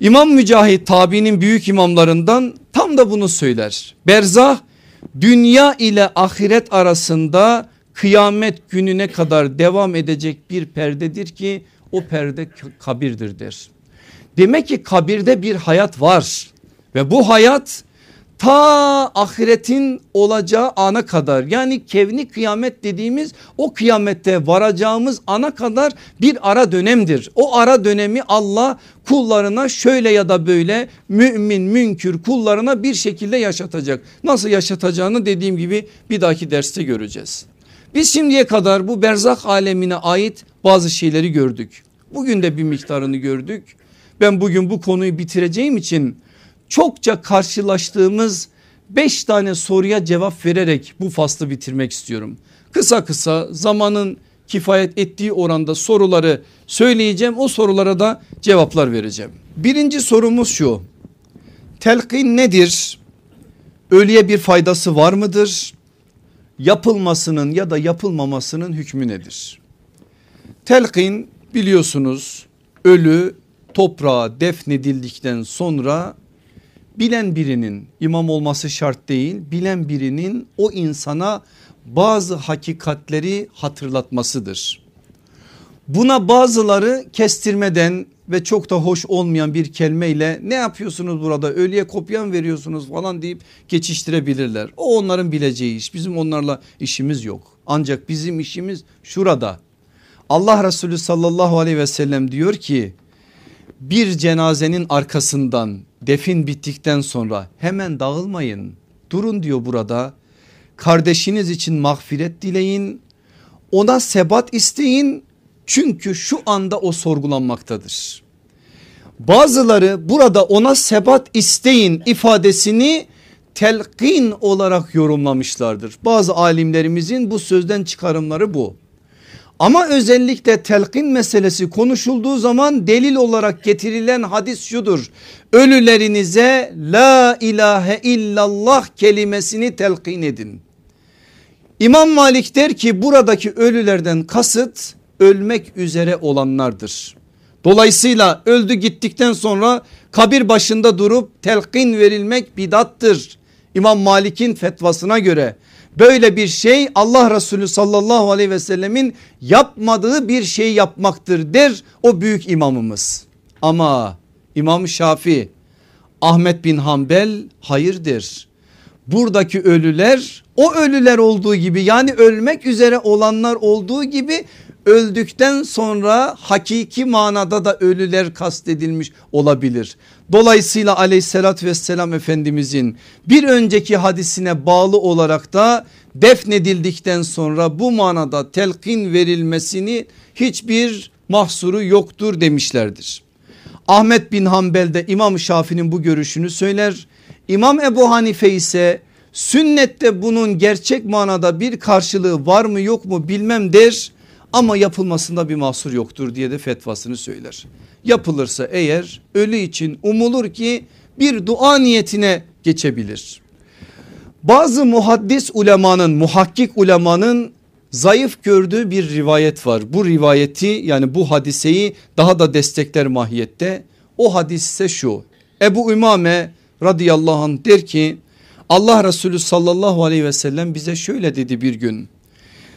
İmam Mücahit tabiinin büyük imamlarından tam da bunu söyler. Berzah dünya ile ahiret arasında kıyamet gününe kadar devam edecek bir perdedir ki o perde kabirdir der. Demek ki kabirde bir hayat var ve bu hayat ta ahiretin olacağı ana kadar yani kevni kıyamet dediğimiz o kıyamette varacağımız ana kadar bir ara dönemdir. O ara dönemi Allah kullarına şöyle ya da böyle mümin münkür kullarına bir şekilde yaşatacak. Nasıl yaşatacağını dediğim gibi bir dahaki derste göreceğiz. Biz şimdiye kadar bu berzak alemine ait bazı şeyleri gördük. Bugün de bir miktarını gördük. Ben bugün bu konuyu bitireceğim için çokça karşılaştığımız beş tane soruya cevap vererek bu faslı bitirmek istiyorum. Kısa kısa zamanın kifayet ettiği oranda soruları söyleyeceğim o sorulara da cevaplar vereceğim. Birinci sorumuz şu telkin nedir? Ölüye bir faydası var mıdır? Yapılmasının ya da yapılmamasının hükmü nedir? Telkin biliyorsunuz ölü toprağa defnedildikten sonra bilen birinin imam olması şart değil bilen birinin o insana bazı hakikatleri hatırlatmasıdır. Buna bazıları kestirmeden ve çok da hoş olmayan bir kelimeyle ne yapıyorsunuz burada ölüye kopya veriyorsunuz falan deyip geçiştirebilirler. O onların bileceği iş bizim onlarla işimiz yok. Ancak bizim işimiz şurada. Allah Resulü sallallahu aleyhi ve sellem diyor ki bir cenazenin arkasından defin bittikten sonra hemen dağılmayın. Durun diyor burada. Kardeşiniz için mağfiret dileyin. Ona sebat isteyin. Çünkü şu anda o sorgulanmaktadır. Bazıları burada ona sebat isteyin ifadesini telkin olarak yorumlamışlardır. Bazı alimlerimizin bu sözden çıkarımları bu. Ama özellikle telkin meselesi konuşulduğu zaman delil olarak getirilen hadis şudur. Ölülerinize la ilahe illallah kelimesini telkin edin. İmam Malik der ki buradaki ölülerden kasıt ölmek üzere olanlardır. Dolayısıyla öldü gittikten sonra kabir başında durup telkin verilmek bidattır. İmam Malik'in fetvasına göre Böyle bir şey Allah Resulü sallallahu aleyhi ve sellemin yapmadığı bir şey yapmaktır der o büyük imamımız. Ama İmam Şafi Ahmet bin Hanbel hayırdır. Buradaki ölüler o ölüler olduğu gibi yani ölmek üzere olanlar olduğu gibi öldükten sonra hakiki manada da ölüler kastedilmiş olabilir. Dolayısıyla aleyhissalatü vesselam efendimizin bir önceki hadisine bağlı olarak da defnedildikten sonra bu manada telkin verilmesini hiçbir mahsuru yoktur demişlerdir. Ahmet bin Hanbel de İmam Şafii'nin bu görüşünü söyler. İmam Ebu Hanife ise sünnette bunun gerçek manada bir karşılığı var mı yok mu bilmem der ama yapılmasında bir mahsur yoktur diye de fetvasını söyler. Yapılırsa eğer ölü için umulur ki bir dua niyetine geçebilir. Bazı muhaddis ulemanın muhakkik ulemanın zayıf gördüğü bir rivayet var. Bu rivayeti yani bu hadiseyi daha da destekler mahiyette. O hadis şu Ebu Ümame radıyallahu anh der ki Allah Resulü sallallahu aleyhi ve sellem bize şöyle dedi bir gün.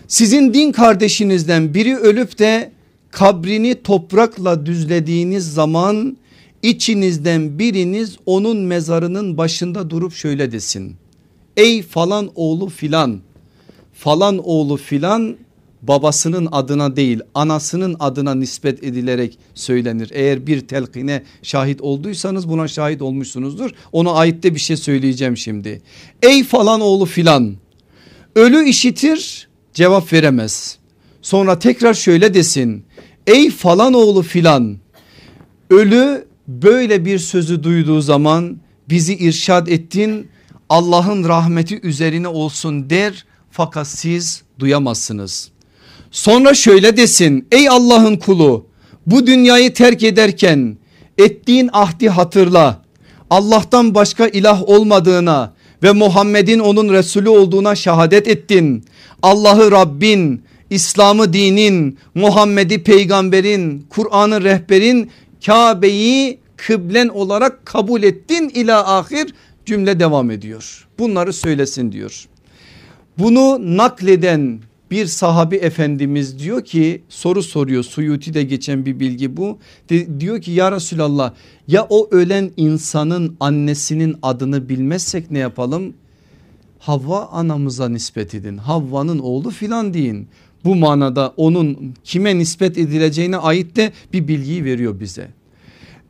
Sizin din kardeşinizden biri ölüp de kabrini toprakla düzlediğiniz zaman içinizden biriniz onun mezarının başında durup şöyle desin. Ey falan oğlu filan falan oğlu filan babasının adına değil anasının adına nispet edilerek söylenir. Eğer bir telkine şahit olduysanız buna şahit olmuşsunuzdur. Ona ait de bir şey söyleyeceğim şimdi. Ey falan oğlu filan ölü işitir cevap veremez. Sonra tekrar şöyle desin. Ey falan oğlu filan ölü böyle bir sözü duyduğu zaman bizi irşad ettin Allah'ın rahmeti üzerine olsun der fakat siz duyamazsınız. Sonra şöyle desin ey Allah'ın kulu bu dünyayı terk ederken ettiğin ahdi hatırla. Allah'tan başka ilah olmadığına ve Muhammed'in onun Resulü olduğuna şehadet ettin. Allah'ı Rabbin, İslam'ı dinin, Muhammed'i peygamberin, Kur'an'ı rehberin, Kabe'yi kıblen olarak kabul ettin ila ahir cümle devam ediyor. Bunları söylesin diyor. Bunu nakleden bir sahabi efendimiz diyor ki soru soruyor Suyuti'de geçen bir bilgi bu. De, diyor ki ya Resulallah ya o ölen insanın annesinin adını bilmezsek ne yapalım? Havva anamıza nispet edin. Havva'nın oğlu filan deyin. Bu manada onun kime nispet edileceğine ait de bir bilgiyi veriyor bize.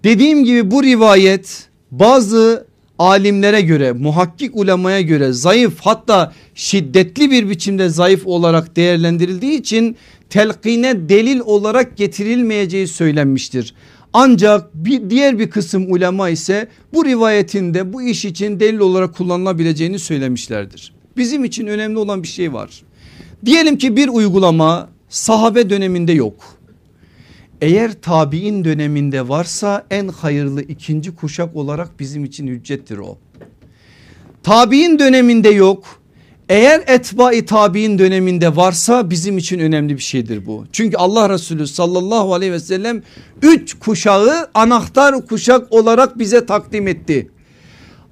Dediğim gibi bu rivayet bazı alimlere göre muhakkik ulemaya göre zayıf hatta şiddetli bir biçimde zayıf olarak değerlendirildiği için telkine delil olarak getirilmeyeceği söylenmiştir. Ancak bir diğer bir kısım ulema ise bu rivayetinde bu iş için delil olarak kullanılabileceğini söylemişlerdir. Bizim için önemli olan bir şey var. Diyelim ki bir uygulama sahabe döneminde yok eğer tabi'in döneminde varsa en hayırlı ikinci kuşak olarak bizim için hüccettir o. Tabi'in döneminde yok. Eğer etbai tabi'in döneminde varsa bizim için önemli bir şeydir bu. Çünkü Allah Resulü sallallahu aleyhi ve sellem üç kuşağı anahtar kuşak olarak bize takdim etti.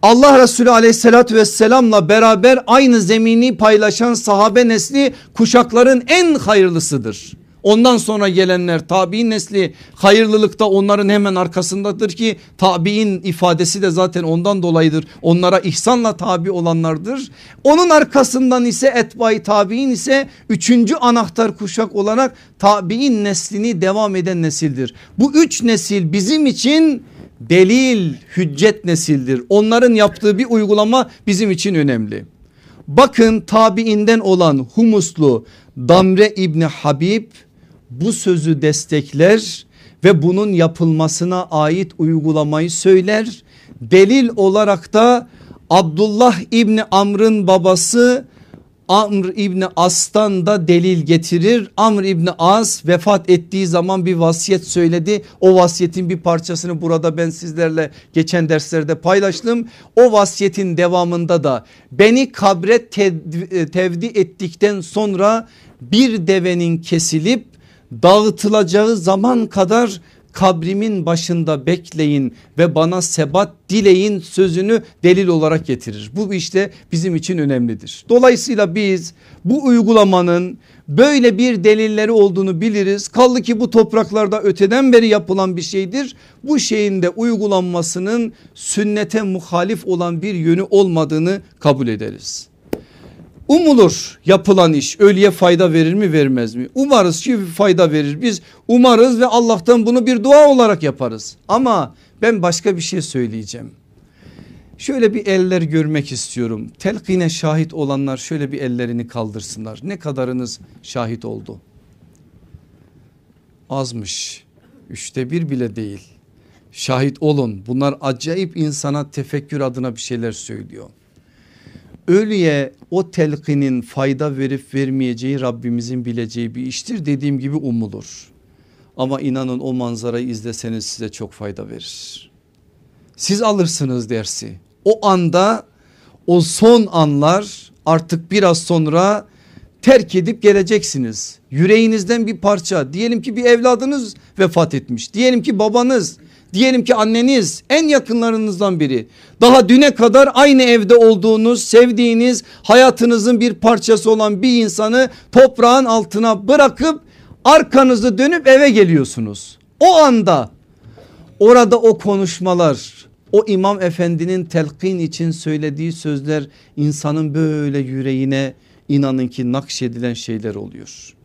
Allah Resulü aleyhissalatü vesselamla beraber aynı zemini paylaşan sahabe nesli kuşakların en hayırlısıdır. Ondan sonra gelenler tabi'in nesli hayırlılıkta onların hemen arkasındadır ki tabi'in ifadesi de zaten ondan dolayıdır. Onlara ihsanla tabi olanlardır. Onun arkasından ise etbai tabi'in ise üçüncü anahtar kuşak olarak tabi'in neslini devam eden nesildir. Bu üç nesil bizim için delil hüccet nesildir. Onların yaptığı bir uygulama bizim için önemli. Bakın tabiinden olan Humuslu Damre İbni Habib bu sözü destekler ve bunun yapılmasına ait uygulamayı söyler. Delil olarak da Abdullah İbni Amr'ın babası Amr İbni As'tan da delil getirir. Amr İbni As vefat ettiği zaman bir vasiyet söyledi. O vasiyetin bir parçasını burada ben sizlerle geçen derslerde paylaştım. O vasiyetin devamında da beni kabre tevdi ettikten sonra bir devenin kesilip dağıtılacağı zaman kadar kabrimin başında bekleyin ve bana sebat dileyin sözünü delil olarak getirir. Bu işte bizim için önemlidir. Dolayısıyla biz bu uygulamanın böyle bir delilleri olduğunu biliriz. Kaldı ki bu topraklarda öteden beri yapılan bir şeydir. Bu şeyin de uygulanmasının sünnete muhalif olan bir yönü olmadığını kabul ederiz. Umulur yapılan iş ölüye fayda verir mi vermez mi? Umarız ki fayda verir. Biz umarız ve Allah'tan bunu bir dua olarak yaparız. Ama ben başka bir şey söyleyeceğim. Şöyle bir eller görmek istiyorum. Telkine şahit olanlar şöyle bir ellerini kaldırsınlar. Ne kadarınız şahit oldu? Azmış. Üçte bir bile değil. Şahit olun. Bunlar acayip insana tefekkür adına bir şeyler söylüyor. Ölüye o telkinin fayda verip vermeyeceği Rabbimizin bileceği bir iştir. Dediğim gibi umulur. Ama inanın o manzarayı izleseniz size çok fayda verir. Siz alırsınız dersi. O anda o son anlar artık biraz sonra terk edip geleceksiniz. Yüreğinizden bir parça diyelim ki bir evladınız vefat etmiş. Diyelim ki babanız Diyelim ki anneniz en yakınlarınızdan biri. Daha düne kadar aynı evde olduğunuz, sevdiğiniz, hayatınızın bir parçası olan bir insanı toprağın altına bırakıp arkanızı dönüp eve geliyorsunuz. O anda orada o konuşmalar, o imam efendinin telkin için söylediği sözler insanın böyle yüreğine inanın ki nakşedilen şeyler oluyor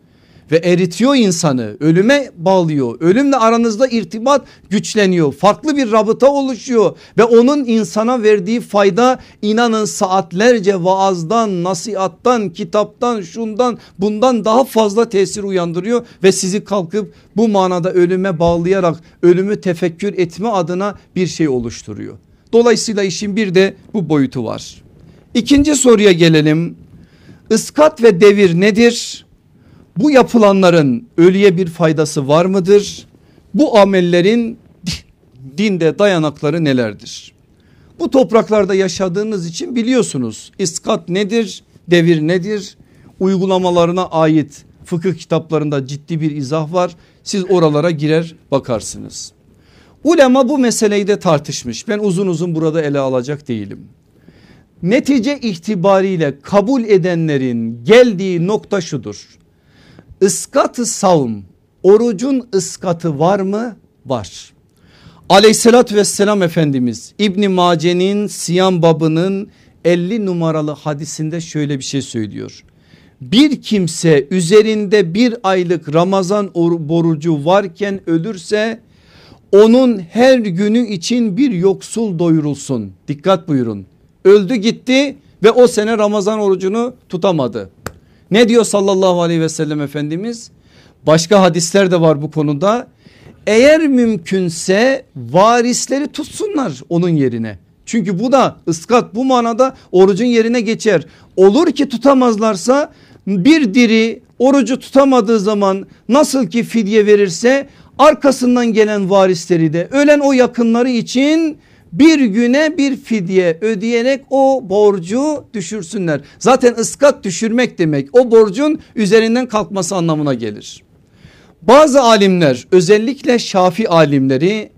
ve eritiyor insanı ölüme bağlıyor ölümle aranızda irtibat güçleniyor farklı bir rabıta oluşuyor ve onun insana verdiği fayda inanın saatlerce vaazdan nasihattan kitaptan şundan bundan daha fazla tesir uyandırıyor ve sizi kalkıp bu manada ölüme bağlayarak ölümü tefekkür etme adına bir şey oluşturuyor. Dolayısıyla işin bir de bu boyutu var. İkinci soruya gelelim. Iskat ve devir nedir? Bu yapılanların ölüye bir faydası var mıdır? Bu amellerin dinde dayanakları nelerdir? Bu topraklarda yaşadığınız için biliyorsunuz iskat nedir, devir nedir? Uygulamalarına ait fıkıh kitaplarında ciddi bir izah var. Siz oralara girer bakarsınız. Ulema bu meseleyi de tartışmış. Ben uzun uzun burada ele alacak değilim. Netice itibariyle kabul edenlerin geldiği nokta şudur. Iskatı savm orucun ıskatı var mı? Var. Aleyhissalatü vesselam Efendimiz İbni Mace'nin Siyam babının 50 numaralı hadisinde şöyle bir şey söylüyor. Bir kimse üzerinde bir aylık Ramazan borucu varken ölürse onun her günü için bir yoksul doyurulsun. Dikkat buyurun. Öldü gitti ve o sene Ramazan orucunu tutamadı. Ne diyor sallallahu aleyhi ve sellem Efendimiz? Başka hadisler de var bu konuda. Eğer mümkünse varisleri tutsunlar onun yerine. Çünkü bu da ıskat bu manada orucun yerine geçer. Olur ki tutamazlarsa bir diri orucu tutamadığı zaman nasıl ki fidye verirse arkasından gelen varisleri de ölen o yakınları için bir güne bir fidye ödeyerek o borcu düşürsünler. Zaten ıskat düşürmek demek o borcun üzerinden kalkması anlamına gelir. Bazı alimler özellikle Şafi alimleri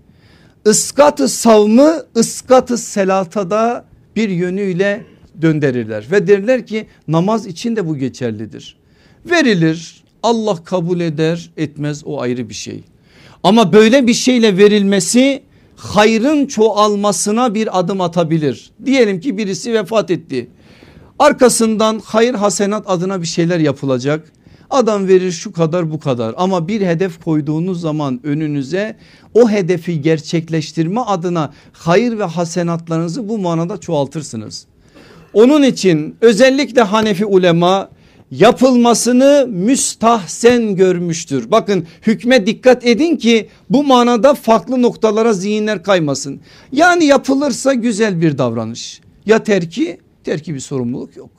ıskatı savmı ıskatı selatada bir yönüyle döndürürler ve derler ki namaz için de bu geçerlidir. Verilir Allah kabul eder etmez o ayrı bir şey. Ama böyle bir şeyle verilmesi hayrın çoğalmasına bir adım atabilir. Diyelim ki birisi vefat etti. Arkasından hayır hasenat adına bir şeyler yapılacak. Adam verir şu kadar bu kadar ama bir hedef koyduğunuz zaman önünüze o hedefi gerçekleştirme adına hayır ve hasenatlarınızı bu manada çoğaltırsınız. Onun için özellikle Hanefi ulema yapılmasını müstahsen görmüştür. Bakın hükme dikkat edin ki bu manada farklı noktalara zihinler kaymasın. Yani yapılırsa güzel bir davranış. Ya terki terki bir sorumluluk yok.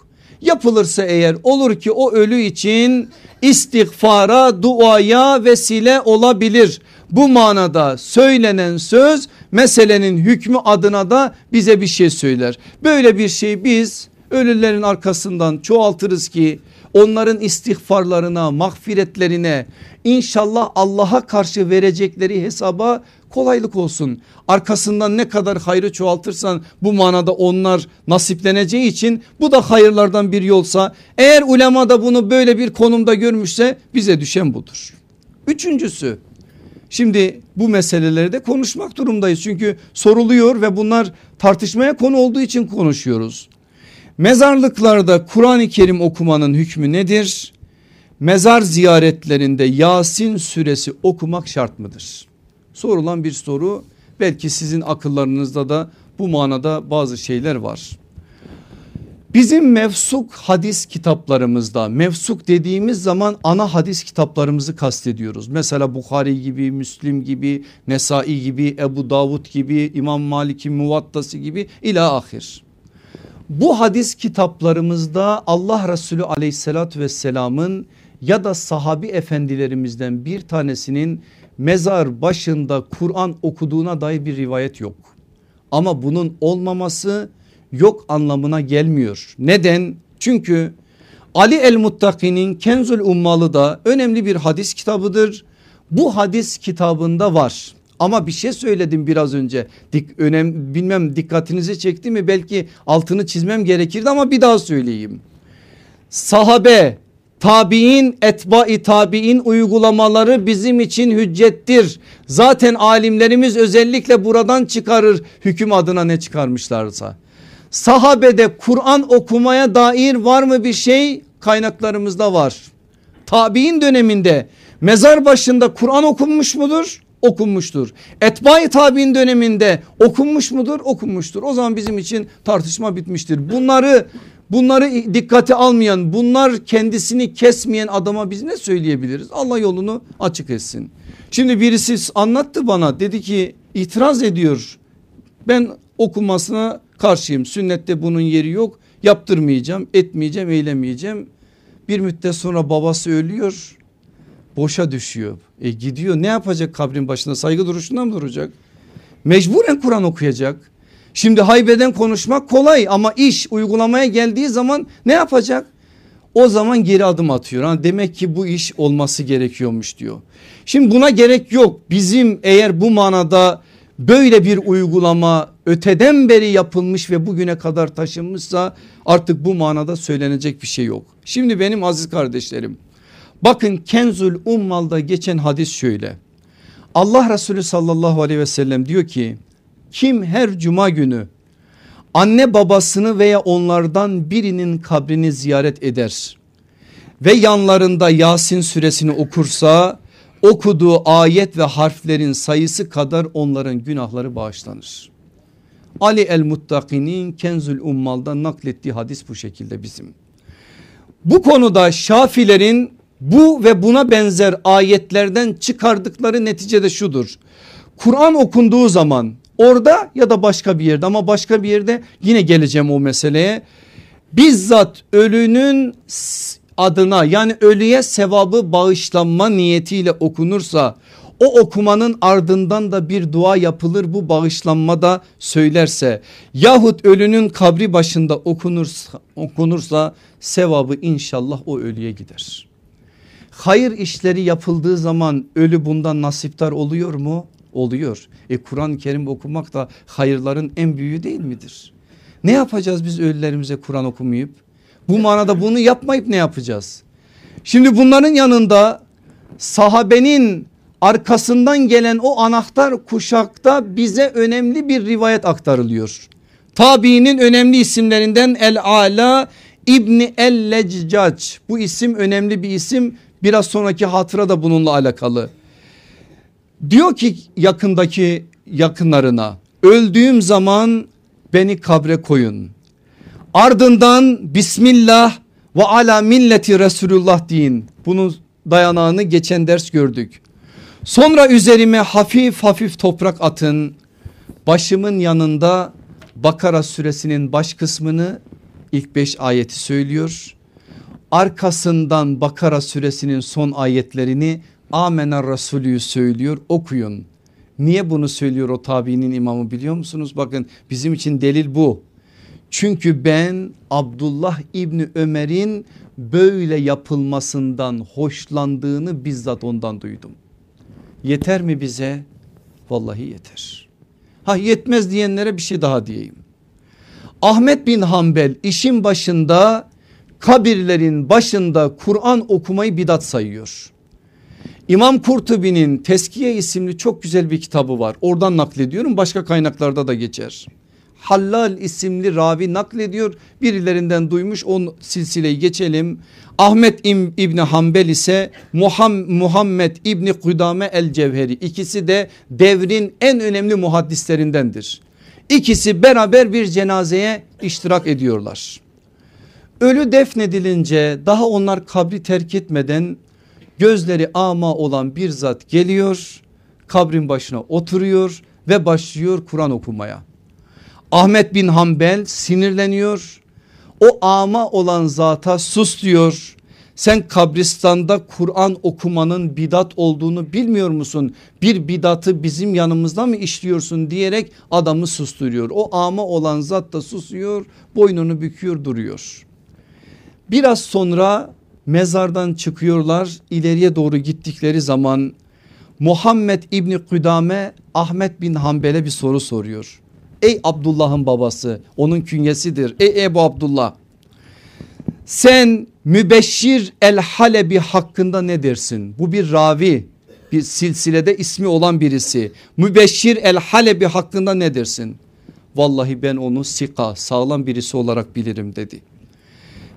Yapılırsa eğer olur ki o ölü için istiğfara duaya vesile olabilir. Bu manada söylenen söz meselenin hükmü adına da bize bir şey söyler. Böyle bir şey biz ölülerin arkasından çoğaltırız ki onların istiğfarlarına mağfiretlerine inşallah Allah'a karşı verecekleri hesaba kolaylık olsun. Arkasından ne kadar hayrı çoğaltırsan bu manada onlar nasipleneceği için bu da hayırlardan bir yolsa eğer ulema da bunu böyle bir konumda görmüşse bize düşen budur. Üçüncüsü şimdi bu meseleleri de konuşmak durumdayız çünkü soruluyor ve bunlar tartışmaya konu olduğu için konuşuyoruz. Mezarlıklarda Kur'an-ı Kerim okumanın hükmü nedir? Mezar ziyaretlerinde Yasin suresi okumak şart mıdır? Sorulan bir soru belki sizin akıllarınızda da bu manada bazı şeyler var. Bizim mevsuk hadis kitaplarımızda mevsuk dediğimiz zaman ana hadis kitaplarımızı kastediyoruz. Mesela Bukhari gibi, Müslim gibi, Nesai gibi, Ebu Davud gibi, İmam Malik'in Muvattası gibi ila ahir. Bu hadis kitaplarımızda Allah Resulü aleyhissalatü vesselamın ya da sahabi efendilerimizden bir tanesinin mezar başında Kur'an okuduğuna dair bir rivayet yok. Ama bunun olmaması yok anlamına gelmiyor. Neden? Çünkü Ali el Muttaki'nin Kenzul Ummalı da önemli bir hadis kitabıdır. Bu hadis kitabında var. Ama bir şey söyledim biraz önce. Dik, önem, bilmem dikkatinizi çekti mi belki altını çizmem gerekirdi ama bir daha söyleyeyim. Sahabe, tabi'in, etbai tabi'in uygulamaları bizim için hüccettir. Zaten alimlerimiz özellikle buradan çıkarır hüküm adına ne çıkarmışlarsa. Sahabede Kur'an okumaya dair var mı bir şey? Kaynaklarımızda var. Tabi'in döneminde mezar başında Kur'an okunmuş mudur? Okunmuştur. Etbai tabi'in döneminde okunmuş mudur? Okunmuştur. O zaman bizim için tartışma bitmiştir. Bunları bunları dikkate almayan bunlar kendisini kesmeyen adama biz ne söyleyebiliriz? Allah yolunu açık etsin. Şimdi birisi anlattı bana dedi ki itiraz ediyor. Ben okumasına karşıyım. Sünnette bunun yeri yok. Yaptırmayacağım, etmeyeceğim, eylemeyeceğim. Bir müddet sonra babası ölüyor. Boşa düşüyor. E gidiyor ne yapacak kabrin başında saygı duruşundan mı duracak? Mecburen Kur'an okuyacak. Şimdi haybeden konuşmak kolay ama iş uygulamaya geldiği zaman ne yapacak? O zaman geri adım atıyor. Ha, demek ki bu iş olması gerekiyormuş diyor. Şimdi buna gerek yok. Bizim eğer bu manada böyle bir uygulama öteden beri yapılmış ve bugüne kadar taşınmışsa artık bu manada söylenecek bir şey yok. Şimdi benim aziz kardeşlerim bakın Kenzul Ummal'da geçen hadis şöyle. Allah Resulü sallallahu aleyhi ve sellem diyor ki kim her cuma günü anne babasını veya onlardan birinin kabrini ziyaret eder ve yanlarında Yasin suresini okursa okuduğu ayet ve harflerin sayısı kadar onların günahları bağışlanır. Ali el Muttaki'nin Kenzül Ummal'da naklettiği hadis bu şekilde bizim. Bu konuda Şafilerin bu ve buna benzer ayetlerden çıkardıkları neticede şudur. Kur'an okunduğu zaman orada ya da başka bir yerde ama başka bir yerde yine geleceğim o meseleye. Bizzat ölünün adına yani ölüye sevabı bağışlanma niyetiyle okunursa o okumanın ardından da bir dua yapılır bu bağışlanma da söylerse yahut ölünün kabri başında okunursa, okunursa sevabı inşallah o ölüye gider. Hayır işleri yapıldığı zaman ölü bundan nasiptar oluyor mu? Oluyor. E Kur'an-ı Kerim okumak da hayırların en büyüğü değil midir? Ne yapacağız biz ölülerimize Kur'an okumayıp? Bu manada bunu yapmayıp ne yapacağız? Şimdi bunların yanında sahabenin arkasından gelen o anahtar kuşakta bize önemli bir rivayet aktarılıyor. Tabiinin önemli isimlerinden El Ala İbni El Leccac bu isim önemli bir isim biraz sonraki hatıra da bununla alakalı. Diyor ki yakındaki yakınlarına öldüğüm zaman beni kabre koyun. Ardından Bismillah ve ala milleti Resulullah deyin. Bunun dayanağını geçen ders gördük. Sonra üzerime hafif hafif toprak atın. Başımın yanında Bakara suresinin baş kısmını ilk beş ayeti söylüyor. Arkasından Bakara suresinin son ayetlerini Amener Resulü'yü söylüyor okuyun. Niye bunu söylüyor o tabiinin imamı biliyor musunuz? Bakın bizim için delil bu. Çünkü ben Abdullah İbni Ömer'in böyle yapılmasından hoşlandığını bizzat ondan duydum. Yeter mi bize? Vallahi yeter. Ha yetmez diyenlere bir şey daha diyeyim. Ahmet bin Hanbel işin başında kabirlerin başında Kur'an okumayı bidat sayıyor. İmam Kurtubi'nin Teskiye isimli çok güzel bir kitabı var. Oradan naklediyorum başka kaynaklarda da geçer. Hallal isimli ravi naklediyor. Birilerinden duymuş o silsileyi geçelim. Ahmet İbni Hanbel ise Muhammed İbni Kudame el Cevheri. İkisi de devrin en önemli muhaddislerindendir. İkisi beraber bir cenazeye iştirak ediyorlar. Ölü defnedilince daha onlar kabri terk etmeden gözleri ama olan bir zat geliyor kabrin başına oturuyor ve başlıyor Kur'an okumaya. Ahmet bin Hanbel sinirleniyor. O ama olan zata sus diyor. Sen kabristanda Kur'an okumanın bidat olduğunu bilmiyor musun? Bir bidatı bizim yanımızda mı işliyorsun diyerek adamı susturuyor. O ama olan zat da susuyor boynunu büküyor duruyor. Biraz sonra mezardan çıkıyorlar ileriye doğru gittikleri zaman Muhammed İbni Kudame Ahmet bin Hanbel'e bir soru soruyor. Ey Abdullah'ın babası onun künyesidir. Ey Ebu Abdullah sen Mübeşşir el Halebi hakkında ne dersin? Bu bir ravi bir silsilede ismi olan birisi. Mübeşşir el Halebi hakkında ne dersin? Vallahi ben onu sika sağlam birisi olarak bilirim dedi.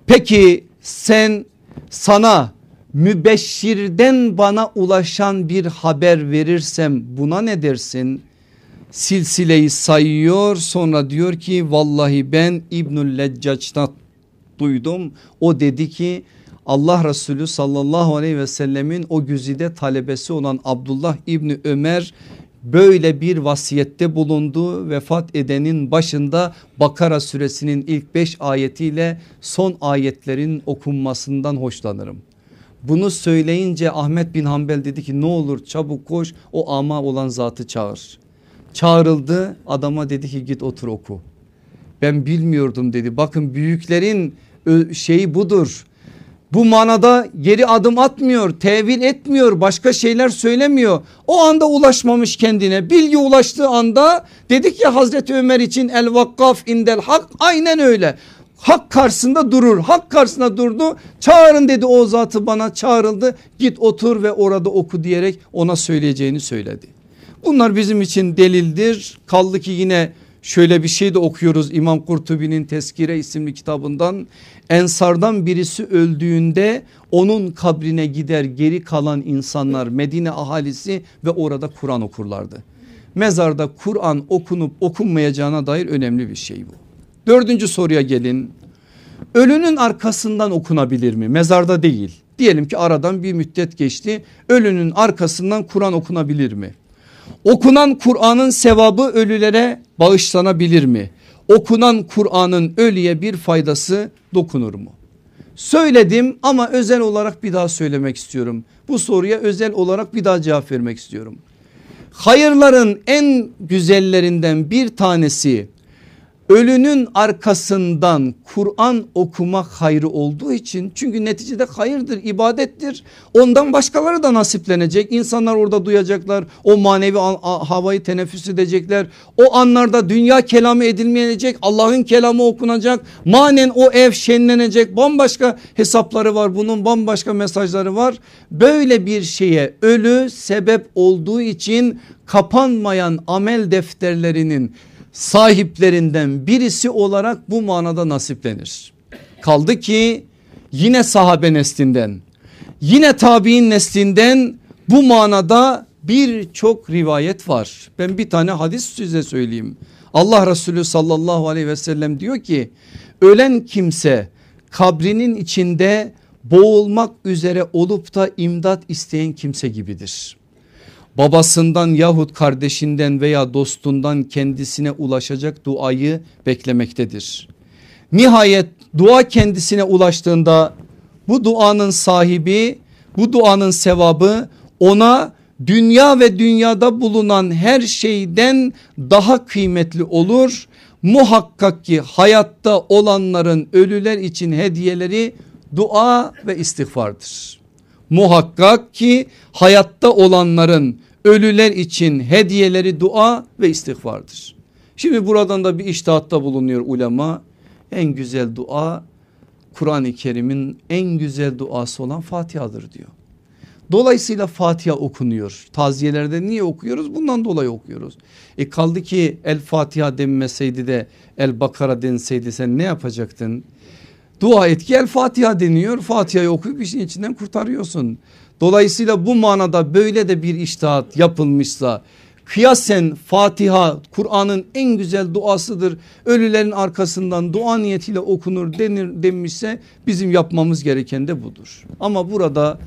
Peki sen sana mübeşşirden bana ulaşan bir haber verirsem buna ne dersin? silsileyi sayıyor sonra diyor ki vallahi ben İbnül Leccaç'tan duydum. O dedi ki Allah Resulü sallallahu aleyhi ve sellemin o güzide talebesi olan Abdullah İbni Ömer böyle bir vasiyette bulundu. Vefat edenin başında Bakara suresinin ilk 5 ayetiyle son ayetlerin okunmasından hoşlanırım. Bunu söyleyince Ahmet bin Hanbel dedi ki ne olur çabuk koş o ama olan zatı çağır. Çağrıldı adama dedi ki git otur oku. Ben bilmiyordum dedi bakın büyüklerin şeyi budur. Bu manada geri adım atmıyor, tevil etmiyor, başka şeyler söylemiyor. O anda ulaşmamış kendine. Bilgi ulaştığı anda dedik ya Hazreti Ömer için el vakkaf indel hak aynen öyle. Hak karşısında durur. Hak karşısında durdu. Çağırın dedi o zatı bana çağrıldı. Git otur ve orada oku diyerek ona söyleyeceğini söyledi. Bunlar bizim için delildir. Kaldı ki yine şöyle bir şey de okuyoruz İmam Kurtubi'nin Teskire isimli kitabından. Ensardan birisi öldüğünde onun kabrine gider geri kalan insanlar Medine ahalisi ve orada Kur'an okurlardı. Mezarda Kur'an okunup okunmayacağına dair önemli bir şey bu. Dördüncü soruya gelin. Ölünün arkasından okunabilir mi? Mezarda değil. Diyelim ki aradan bir müddet geçti. Ölünün arkasından Kur'an okunabilir mi? Okunan Kur'an'ın sevabı ölülere bağışlanabilir mi? Okunan Kur'an'ın ölüye bir faydası dokunur mu? Söyledim ama özel olarak bir daha söylemek istiyorum. Bu soruya özel olarak bir daha cevap vermek istiyorum. Hayırların en güzellerinden bir tanesi ölünün arkasından Kur'an okumak hayrı olduğu için çünkü neticede hayırdır ibadettir. Ondan başkaları da nasiplenecek. İnsanlar orada duyacaklar o manevi havayı teneffüs edecekler. O anlarda dünya kelamı edilmeyecek Allah'ın kelamı okunacak. Manen o ev şenlenecek. Bambaşka hesapları var bunun bambaşka mesajları var. Böyle bir şeye ölü sebep olduğu için kapanmayan amel defterlerinin sahiplerinden birisi olarak bu manada nasiplenir. Kaldı ki yine sahabe neslinden yine tabi'in neslinden bu manada birçok rivayet var. Ben bir tane hadis size söyleyeyim. Allah Resulü sallallahu aleyhi ve sellem diyor ki ölen kimse kabrinin içinde boğulmak üzere olup da imdat isteyen kimse gibidir babasından yahut kardeşinden veya dostundan kendisine ulaşacak duayı beklemektedir. Nihayet dua kendisine ulaştığında bu duanın sahibi bu duanın sevabı ona dünya ve dünyada bulunan her şeyden daha kıymetli olur. Muhakkak ki hayatta olanların ölüler için hediyeleri dua ve istiğfardır. Muhakkak ki hayatta olanların ölüler için hediyeleri dua ve istiğfardır. Şimdi buradan da bir iştahatta bulunuyor ulema. En güzel dua Kur'an-ı Kerim'in en güzel duası olan Fatiha'dır diyor. Dolayısıyla Fatiha okunuyor. Taziyelerde niye okuyoruz? Bundan dolayı okuyoruz. E kaldı ki El Fatiha denmeseydi de El Bakara denseydi sen ne yapacaktın? Dua et ki El Fatiha deniyor. Fatiha'yı okuyup işin içinden kurtarıyorsun. Dolayısıyla bu manada böyle de bir iştahat yapılmışsa kıyasen Fatiha Kur'an'ın en güzel duasıdır. Ölülerin arkasından dua niyetiyle okunur denir demişse bizim yapmamız gereken de budur. Ama burada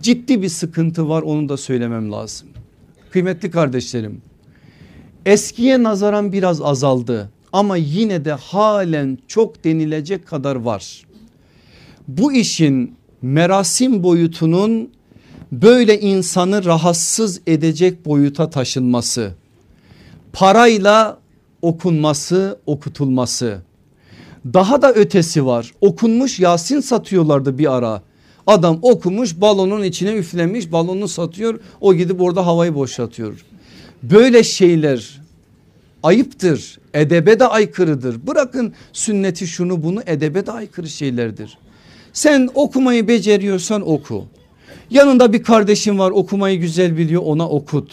ciddi bir sıkıntı var onu da söylemem lazım. Kıymetli kardeşlerim eskiye nazaran biraz azaldı ama yine de halen çok denilecek kadar var. Bu işin merasim boyutunun böyle insanı rahatsız edecek boyuta taşınması, parayla okunması, okutulması. Daha da ötesi var. Okunmuş Yasin satıyorlardı bir ara. Adam okumuş balonun içine üflemiş balonu satıyor. O gidip orada havayı boşaltıyor. Böyle şeyler ayıptır. Edebe de aykırıdır. Bırakın sünneti şunu bunu edebe de aykırı şeylerdir. Sen okumayı beceriyorsan oku. Yanında bir kardeşin var okumayı güzel biliyor ona okut.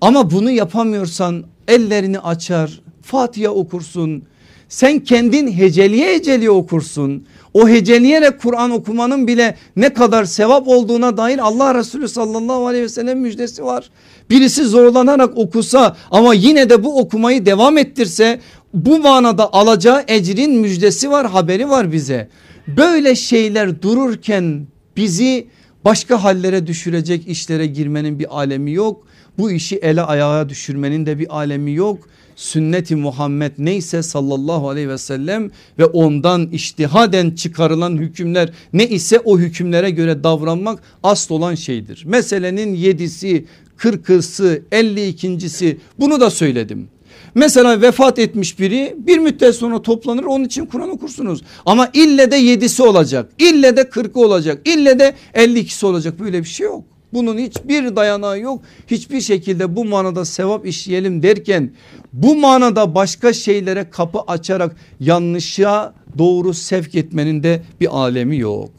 Ama bunu yapamıyorsan ellerini açar Fatiha okursun. Sen kendin heceliye heceliye okursun. O heceleyerek Kur'an okumanın bile ne kadar sevap olduğuna dair Allah Resulü sallallahu aleyhi ve sellem müjdesi var. Birisi zorlanarak okusa ama yine de bu okumayı devam ettirse bu manada alacağı ecrin müjdesi var haberi var bize. Böyle şeyler dururken bizi başka hallere düşürecek işlere girmenin bir alemi yok. Bu işi ele ayağa düşürmenin de bir alemi yok. Sünneti Muhammed neyse sallallahu aleyhi ve sellem ve ondan iştihaden çıkarılan hükümler ne ise o hükümlere göre davranmak asıl olan şeydir. Meselenin yedisi, kırkısı, elli ikincisi bunu da söyledim. Mesela vefat etmiş biri bir müddet sonra toplanır onun için Kur'an okursunuz. Ama ille de yedisi olacak ille de kırkı olacak ille de elli ikisi olacak böyle bir şey yok. Bunun hiçbir dayanağı yok. Hiçbir şekilde bu manada sevap işleyelim derken bu manada başka şeylere kapı açarak yanlışa doğru sevk etmenin de bir alemi yok.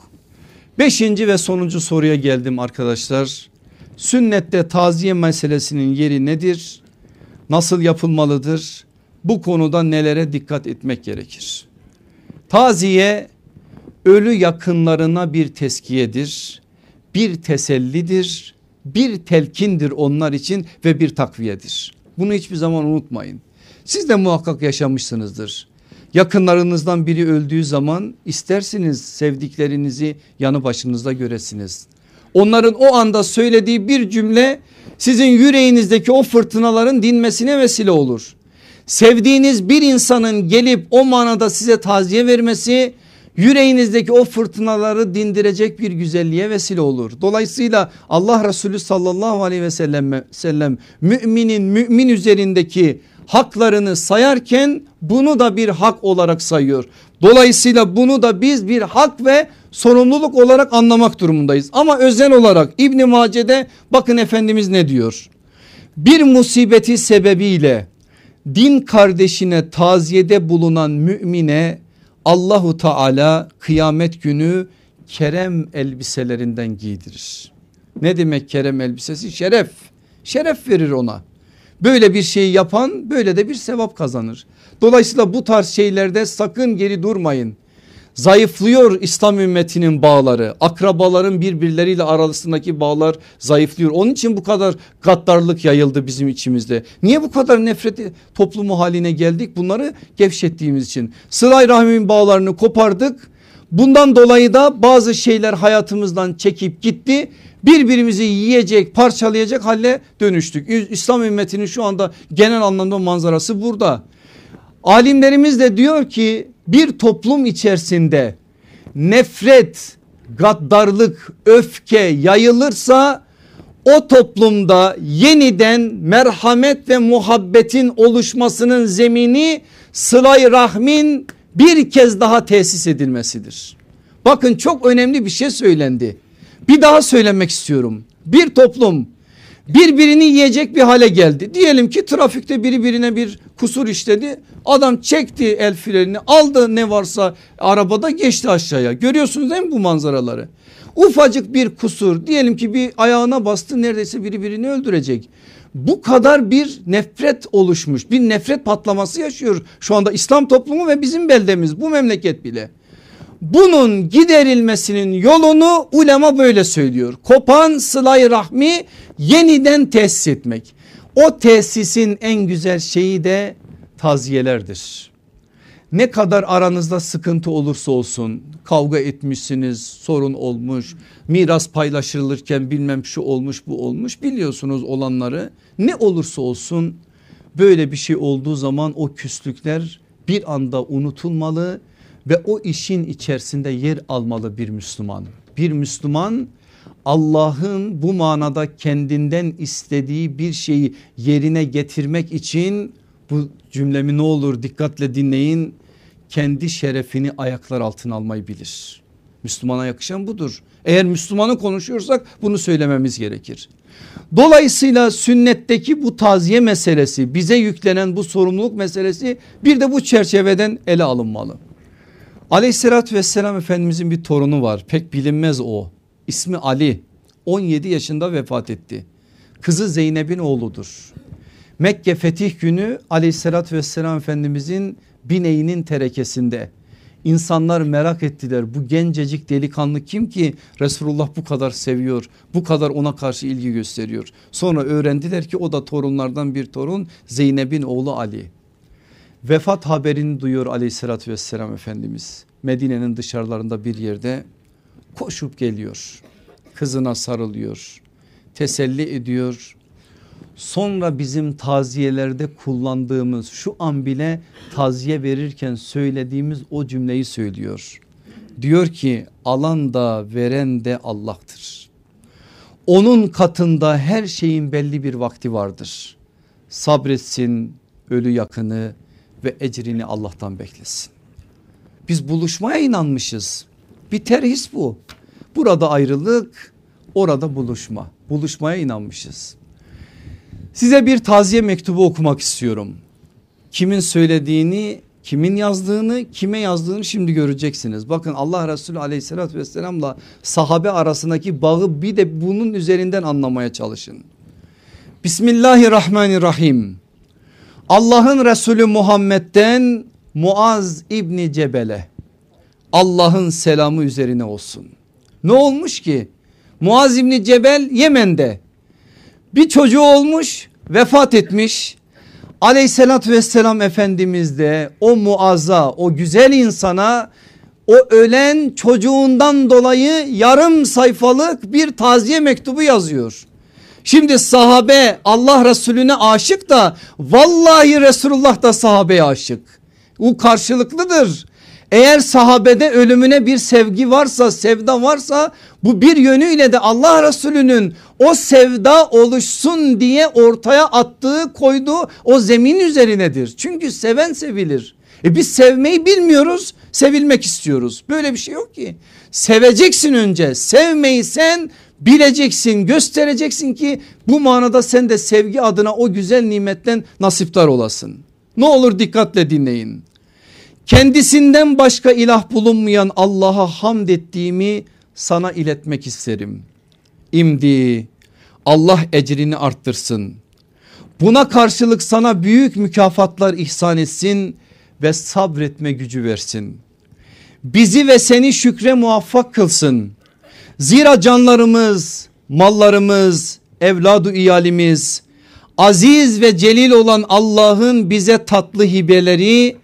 Beşinci ve sonuncu soruya geldim arkadaşlar. Sünnette taziye meselesinin yeri nedir? Nasıl yapılmalıdır? Bu konuda nelere dikkat etmek gerekir? Taziye ölü yakınlarına bir teskiyedir bir tesellidir, bir telkindir onlar için ve bir takviyedir. Bunu hiçbir zaman unutmayın. Siz de muhakkak yaşamışsınızdır. Yakınlarınızdan biri öldüğü zaman istersiniz sevdiklerinizi yanı başınızda göresiniz. Onların o anda söylediği bir cümle sizin yüreğinizdeki o fırtınaların dinmesine vesile olur. Sevdiğiniz bir insanın gelip o manada size taziye vermesi yüreğinizdeki o fırtınaları dindirecek bir güzelliğe vesile olur. Dolayısıyla Allah Resulü sallallahu aleyhi ve sellem, sellem müminin mümin üzerindeki haklarını sayarken bunu da bir hak olarak sayıyor. Dolayısıyla bunu da biz bir hak ve sorumluluk olarak anlamak durumundayız. Ama özel olarak İbn Mace'de bakın Efendimiz ne diyor? Bir musibeti sebebiyle din kardeşine taziyede bulunan mümine Allahu Teala kıyamet günü kerem elbiselerinden giydirir. Ne demek kerem elbisesi? Şeref. Şeref verir ona. Böyle bir şeyi yapan böyle de bir sevap kazanır. Dolayısıyla bu tarz şeylerde sakın geri durmayın. Zayıflıyor İslam ümmetinin bağları. Akrabaların birbirleriyle arasındaki bağlar zayıflıyor. Onun için bu kadar gaddarlık yayıldı bizim içimizde. Niye bu kadar nefret toplumu haline geldik? Bunları gevşettiğimiz için. Sılay rahmin bağlarını kopardık. Bundan dolayı da bazı şeyler hayatımızdan çekip gitti. Birbirimizi yiyecek parçalayacak hale dönüştük. İslam ümmetinin şu anda genel anlamda manzarası burada. Alimlerimiz de diyor ki bir toplum içerisinde nefret, gaddarlık, öfke yayılırsa o toplumda yeniden merhamet ve muhabbetin oluşmasının zemini sılay rahmin bir kez daha tesis edilmesidir. Bakın çok önemli bir şey söylendi. Bir daha söylemek istiyorum. Bir toplum birbirini yiyecek bir hale geldi. Diyelim ki trafikte biri birine bir kusur işledi. Adam çekti el frenini aldı ne varsa arabada geçti aşağıya. Görüyorsunuz değil mi bu manzaraları? Ufacık bir kusur diyelim ki bir ayağına bastı neredeyse biri birini öldürecek. Bu kadar bir nefret oluşmuş bir nefret patlaması yaşıyor şu anda İslam toplumu ve bizim beldemiz bu memleket bile. Bunun giderilmesinin yolunu ulema böyle söylüyor. Kopan sılay rahmi yeniden tesis etmek. O tesisin en güzel şeyi de taziyelerdir. Ne kadar aranızda sıkıntı olursa olsun kavga etmişsiniz sorun olmuş miras paylaşılırken bilmem şu olmuş bu olmuş biliyorsunuz olanları ne olursa olsun böyle bir şey olduğu zaman o küslükler bir anda unutulmalı ve o işin içerisinde yer almalı bir Müslüman. Bir Müslüman Allah'ın bu manada kendinden istediği bir şeyi yerine getirmek için bu cümlemi ne olur dikkatle dinleyin kendi şerefini ayaklar altına almayı bilir. Müslümana yakışan budur. Eğer Müslümanı konuşuyorsak bunu söylememiz gerekir. Dolayısıyla sünnetteki bu taziye meselesi bize yüklenen bu sorumluluk meselesi bir de bu çerçeveden ele alınmalı. Aleyhissalatü vesselam Efendimizin bir torunu var pek bilinmez o ismi Ali 17 yaşında vefat etti. Kızı Zeynep'in oğludur. Mekke fetih günü aleyhissalatü vesselam Efendimizin bineğinin terekesinde insanlar merak ettiler bu gencecik delikanlı kim ki Resulullah bu kadar seviyor bu kadar ona karşı ilgi gösteriyor. Sonra öğrendiler ki o da torunlardan bir torun Zeynep'in oğlu Ali. Vefat haberini duyuyor aleyhissalatü vesselam Efendimiz Medine'nin dışarılarında bir yerde koşup geliyor kızına sarılıyor teselli ediyor sonra bizim taziyelerde kullandığımız şu an bile taziye verirken söylediğimiz o cümleyi söylüyor. Diyor ki alan da veren de Allah'tır. Onun katında her şeyin belli bir vakti vardır. Sabretsin ölü yakını ve ecrini Allah'tan beklesin. Biz buluşmaya inanmışız. Bir terhis bu. Burada ayrılık orada buluşma. Buluşmaya inanmışız. Size bir taziye mektubu okumak istiyorum. Kimin söylediğini kimin yazdığını kime yazdığını şimdi göreceksiniz. Bakın Allah Resulü aleyhissalatü vesselamla sahabe arasındaki bağı bir de bunun üzerinden anlamaya çalışın. Bismillahirrahmanirrahim. Allah'ın Resulü Muhammed'den Muaz İbni Cebel'e Allah'ın selamı üzerine olsun. Ne olmuş ki? Muaz İbni Cebel Yemen'de bir çocuğu olmuş vefat etmiş. Aleyhissalatü vesselam Efendimiz de o muazza o güzel insana o ölen çocuğundan dolayı yarım sayfalık bir taziye mektubu yazıyor. Şimdi sahabe Allah Resulüne aşık da vallahi Resulullah da sahabeye aşık. Bu karşılıklıdır. Eğer sahabede ölümüne bir sevgi varsa sevda varsa bu bir yönüyle de Allah Resulü'nün o sevda oluşsun diye ortaya attığı koyduğu o zemin üzerinedir. Çünkü seven sevilir. E biz sevmeyi bilmiyoruz sevilmek istiyoruz. Böyle bir şey yok ki. Seveceksin önce sevmeyi sen bileceksin göstereceksin ki bu manada sen de sevgi adına o güzel nimetten nasiptar olasın. Ne olur dikkatle dinleyin. Kendisinden başka ilah bulunmayan Allah'a hamd ettiğimi sana iletmek isterim. İmdi Allah ecrini arttırsın. Buna karşılık sana büyük mükafatlar ihsan etsin ve sabretme gücü versin. Bizi ve seni şükre muvaffak kılsın. Zira canlarımız, mallarımız, evladu iyalimiz, aziz ve celil olan Allah'ın bize tatlı hibeleri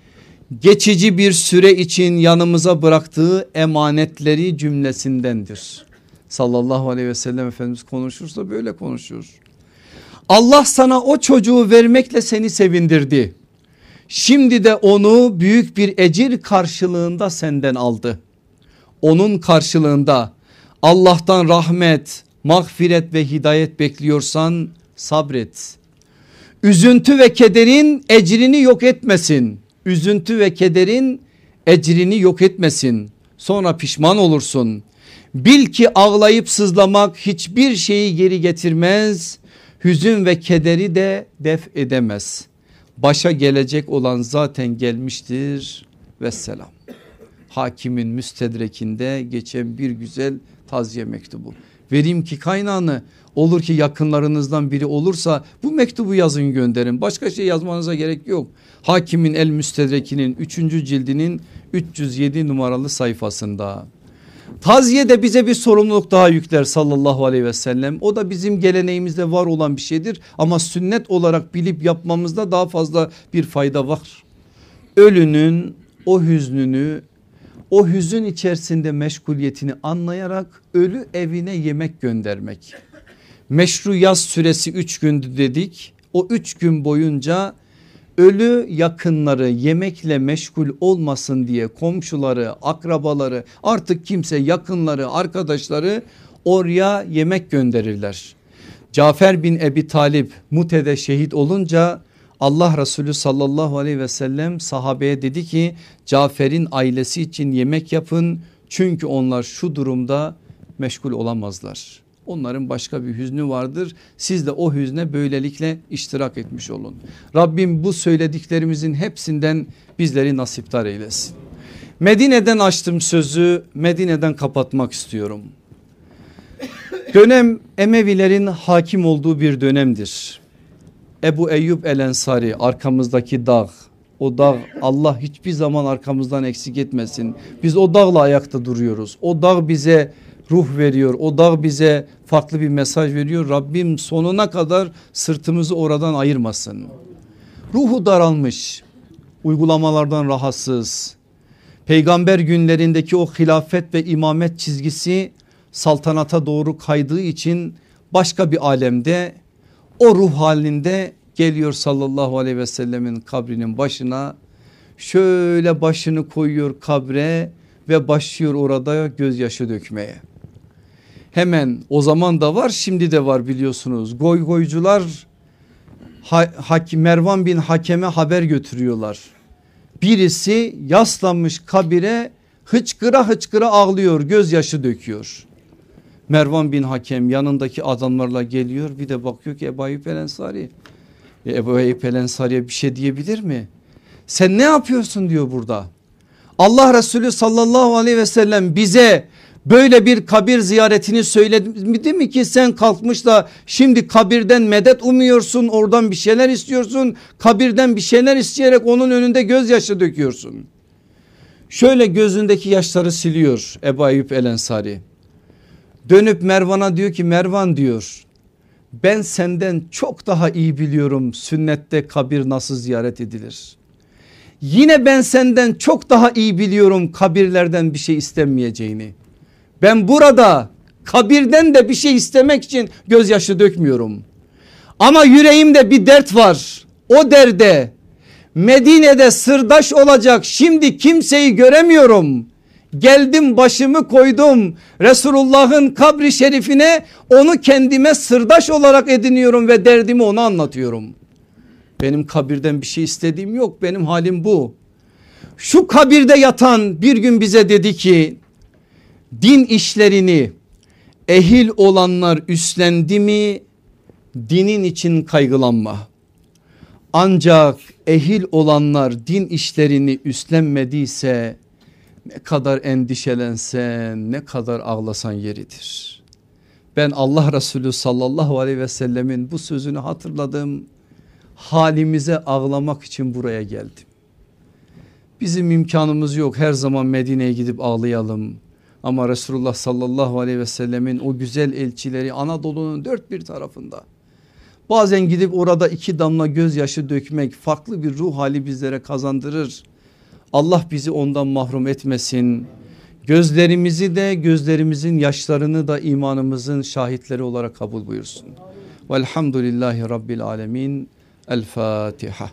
geçici bir süre için yanımıza bıraktığı emanetleri cümlesindendir. Sallallahu aleyhi ve sellem Efendimiz konuşursa böyle konuşur. Allah sana o çocuğu vermekle seni sevindirdi. Şimdi de onu büyük bir ecir karşılığında senden aldı. Onun karşılığında Allah'tan rahmet, mağfiret ve hidayet bekliyorsan sabret. Üzüntü ve kederin ecrini yok etmesin üzüntü ve kederin ecrini yok etmesin. Sonra pişman olursun. Bil ki ağlayıp sızlamak hiçbir şeyi geri getirmez. Hüzün ve kederi de def edemez. Başa gelecek olan zaten gelmiştir. Vesselam. Hakimin müstedrekinde geçen bir güzel taziye mektubu. Vereyim ki kaynağını olur ki yakınlarınızdan biri olursa bu mektubu yazın gönderin. Başka şey yazmanıza gerek yok. Hakimin El Müstedreki'nin 3. cildinin 307 numaralı sayfasında. Taziye de bize bir sorumluluk daha yükler sallallahu aleyhi ve sellem. O da bizim geleneğimizde var olan bir şeydir ama sünnet olarak bilip yapmamızda daha fazla bir fayda var. Ölünün o hüznünü o hüzün içerisinde meşguliyetini anlayarak ölü evine yemek göndermek. Meşru yaz süresi 3 gündü dedik. O 3 gün boyunca ölü yakınları yemekle meşgul olmasın diye komşuları, akrabaları artık kimse yakınları, arkadaşları oraya yemek gönderirler. Cafer bin Ebi Talip Mute'de şehit olunca Allah Resulü sallallahu aleyhi ve sellem sahabeye dedi ki Cafer'in ailesi için yemek yapın çünkü onlar şu durumda meşgul olamazlar. Onların başka bir hüznü vardır. Siz de o hüzne böylelikle iştirak etmiş olun. Rabbim bu söylediklerimizin hepsinden bizleri nasiptar eylesin. Medine'den açtım sözü Medine'den kapatmak istiyorum. Dönem Emevilerin hakim olduğu bir dönemdir. Ebu Eyyub El Ensari arkamızdaki dağ o dağ Allah hiçbir zaman arkamızdan eksik etmesin. Biz o dağla ayakta duruyoruz. O dağ bize ruh veriyor. O dağ bize farklı bir mesaj veriyor. Rabbim sonuna kadar sırtımızı oradan ayırmasın. Ruhu daralmış, uygulamalardan rahatsız. Peygamber günlerindeki o hilafet ve imamet çizgisi saltanata doğru kaydığı için başka bir alemde o ruh halinde geliyor sallallahu aleyhi ve sellemin kabrinin başına şöyle başını koyuyor kabre ve başlıyor orada gözyaşı dökmeye. Hemen o zaman da var şimdi de var biliyorsunuz goy goycular ha, Hak- Mervan bin Hakem'e haber götürüyorlar. Birisi yaslanmış kabire hıçkıra hıçkıra ağlıyor gözyaşı döküyor. Mervan bin Hakem yanındaki adamlarla geliyor bir de bakıyor ki Ebu Eyyub el Ensari. E, Ebu Eyyub el Ensari'ye bir şey diyebilir mi? Sen ne yapıyorsun diyor burada. Allah Resulü sallallahu aleyhi ve sellem bize böyle bir kabir ziyaretini söyledi mi ki sen kalkmış da şimdi kabirden medet umuyorsun oradan bir şeyler istiyorsun kabirden bir şeyler isteyerek onun önünde gözyaşı döküyorsun. Şöyle gözündeki yaşları siliyor Ebu Eyyub el Ensari. Dönüp Mervan'a diyor ki Mervan diyor ben senden çok daha iyi biliyorum sünnette kabir nasıl ziyaret edilir. Yine ben senden çok daha iyi biliyorum kabirlerden bir şey istenmeyeceğini. Ben burada kabirden de bir şey istemek için gözyaşı dökmüyorum. Ama yüreğimde bir dert var. O derde Medine'de sırdaş olacak şimdi kimseyi göremiyorum. Geldim başımı koydum Resulullah'ın kabri şerifine onu kendime sırdaş olarak ediniyorum ve derdimi ona anlatıyorum. Benim kabirden bir şey istediğim yok benim halim bu. Şu kabirde yatan bir gün bize dedi ki din işlerini ehil olanlar üstlendi mi dinin için kaygılanma. Ancak ehil olanlar din işlerini üstlenmediyse ne kadar endişelensen ne kadar ağlasan yeridir. Ben Allah Resulü sallallahu aleyhi ve sellemin bu sözünü hatırladım. Halimize ağlamak için buraya geldim. Bizim imkanımız yok her zaman Medine'ye gidip ağlayalım. Ama Resulullah sallallahu aleyhi ve sellemin o güzel elçileri Anadolu'nun dört bir tarafında. Bazen gidip orada iki damla gözyaşı dökmek farklı bir ruh hali bizlere kazandırır. Allah bizi ondan mahrum etmesin. Gözlerimizi de gözlerimizin yaşlarını da imanımızın şahitleri olarak kabul buyursun. Velhamdülillahi Rabbil Alemin. El Fatiha.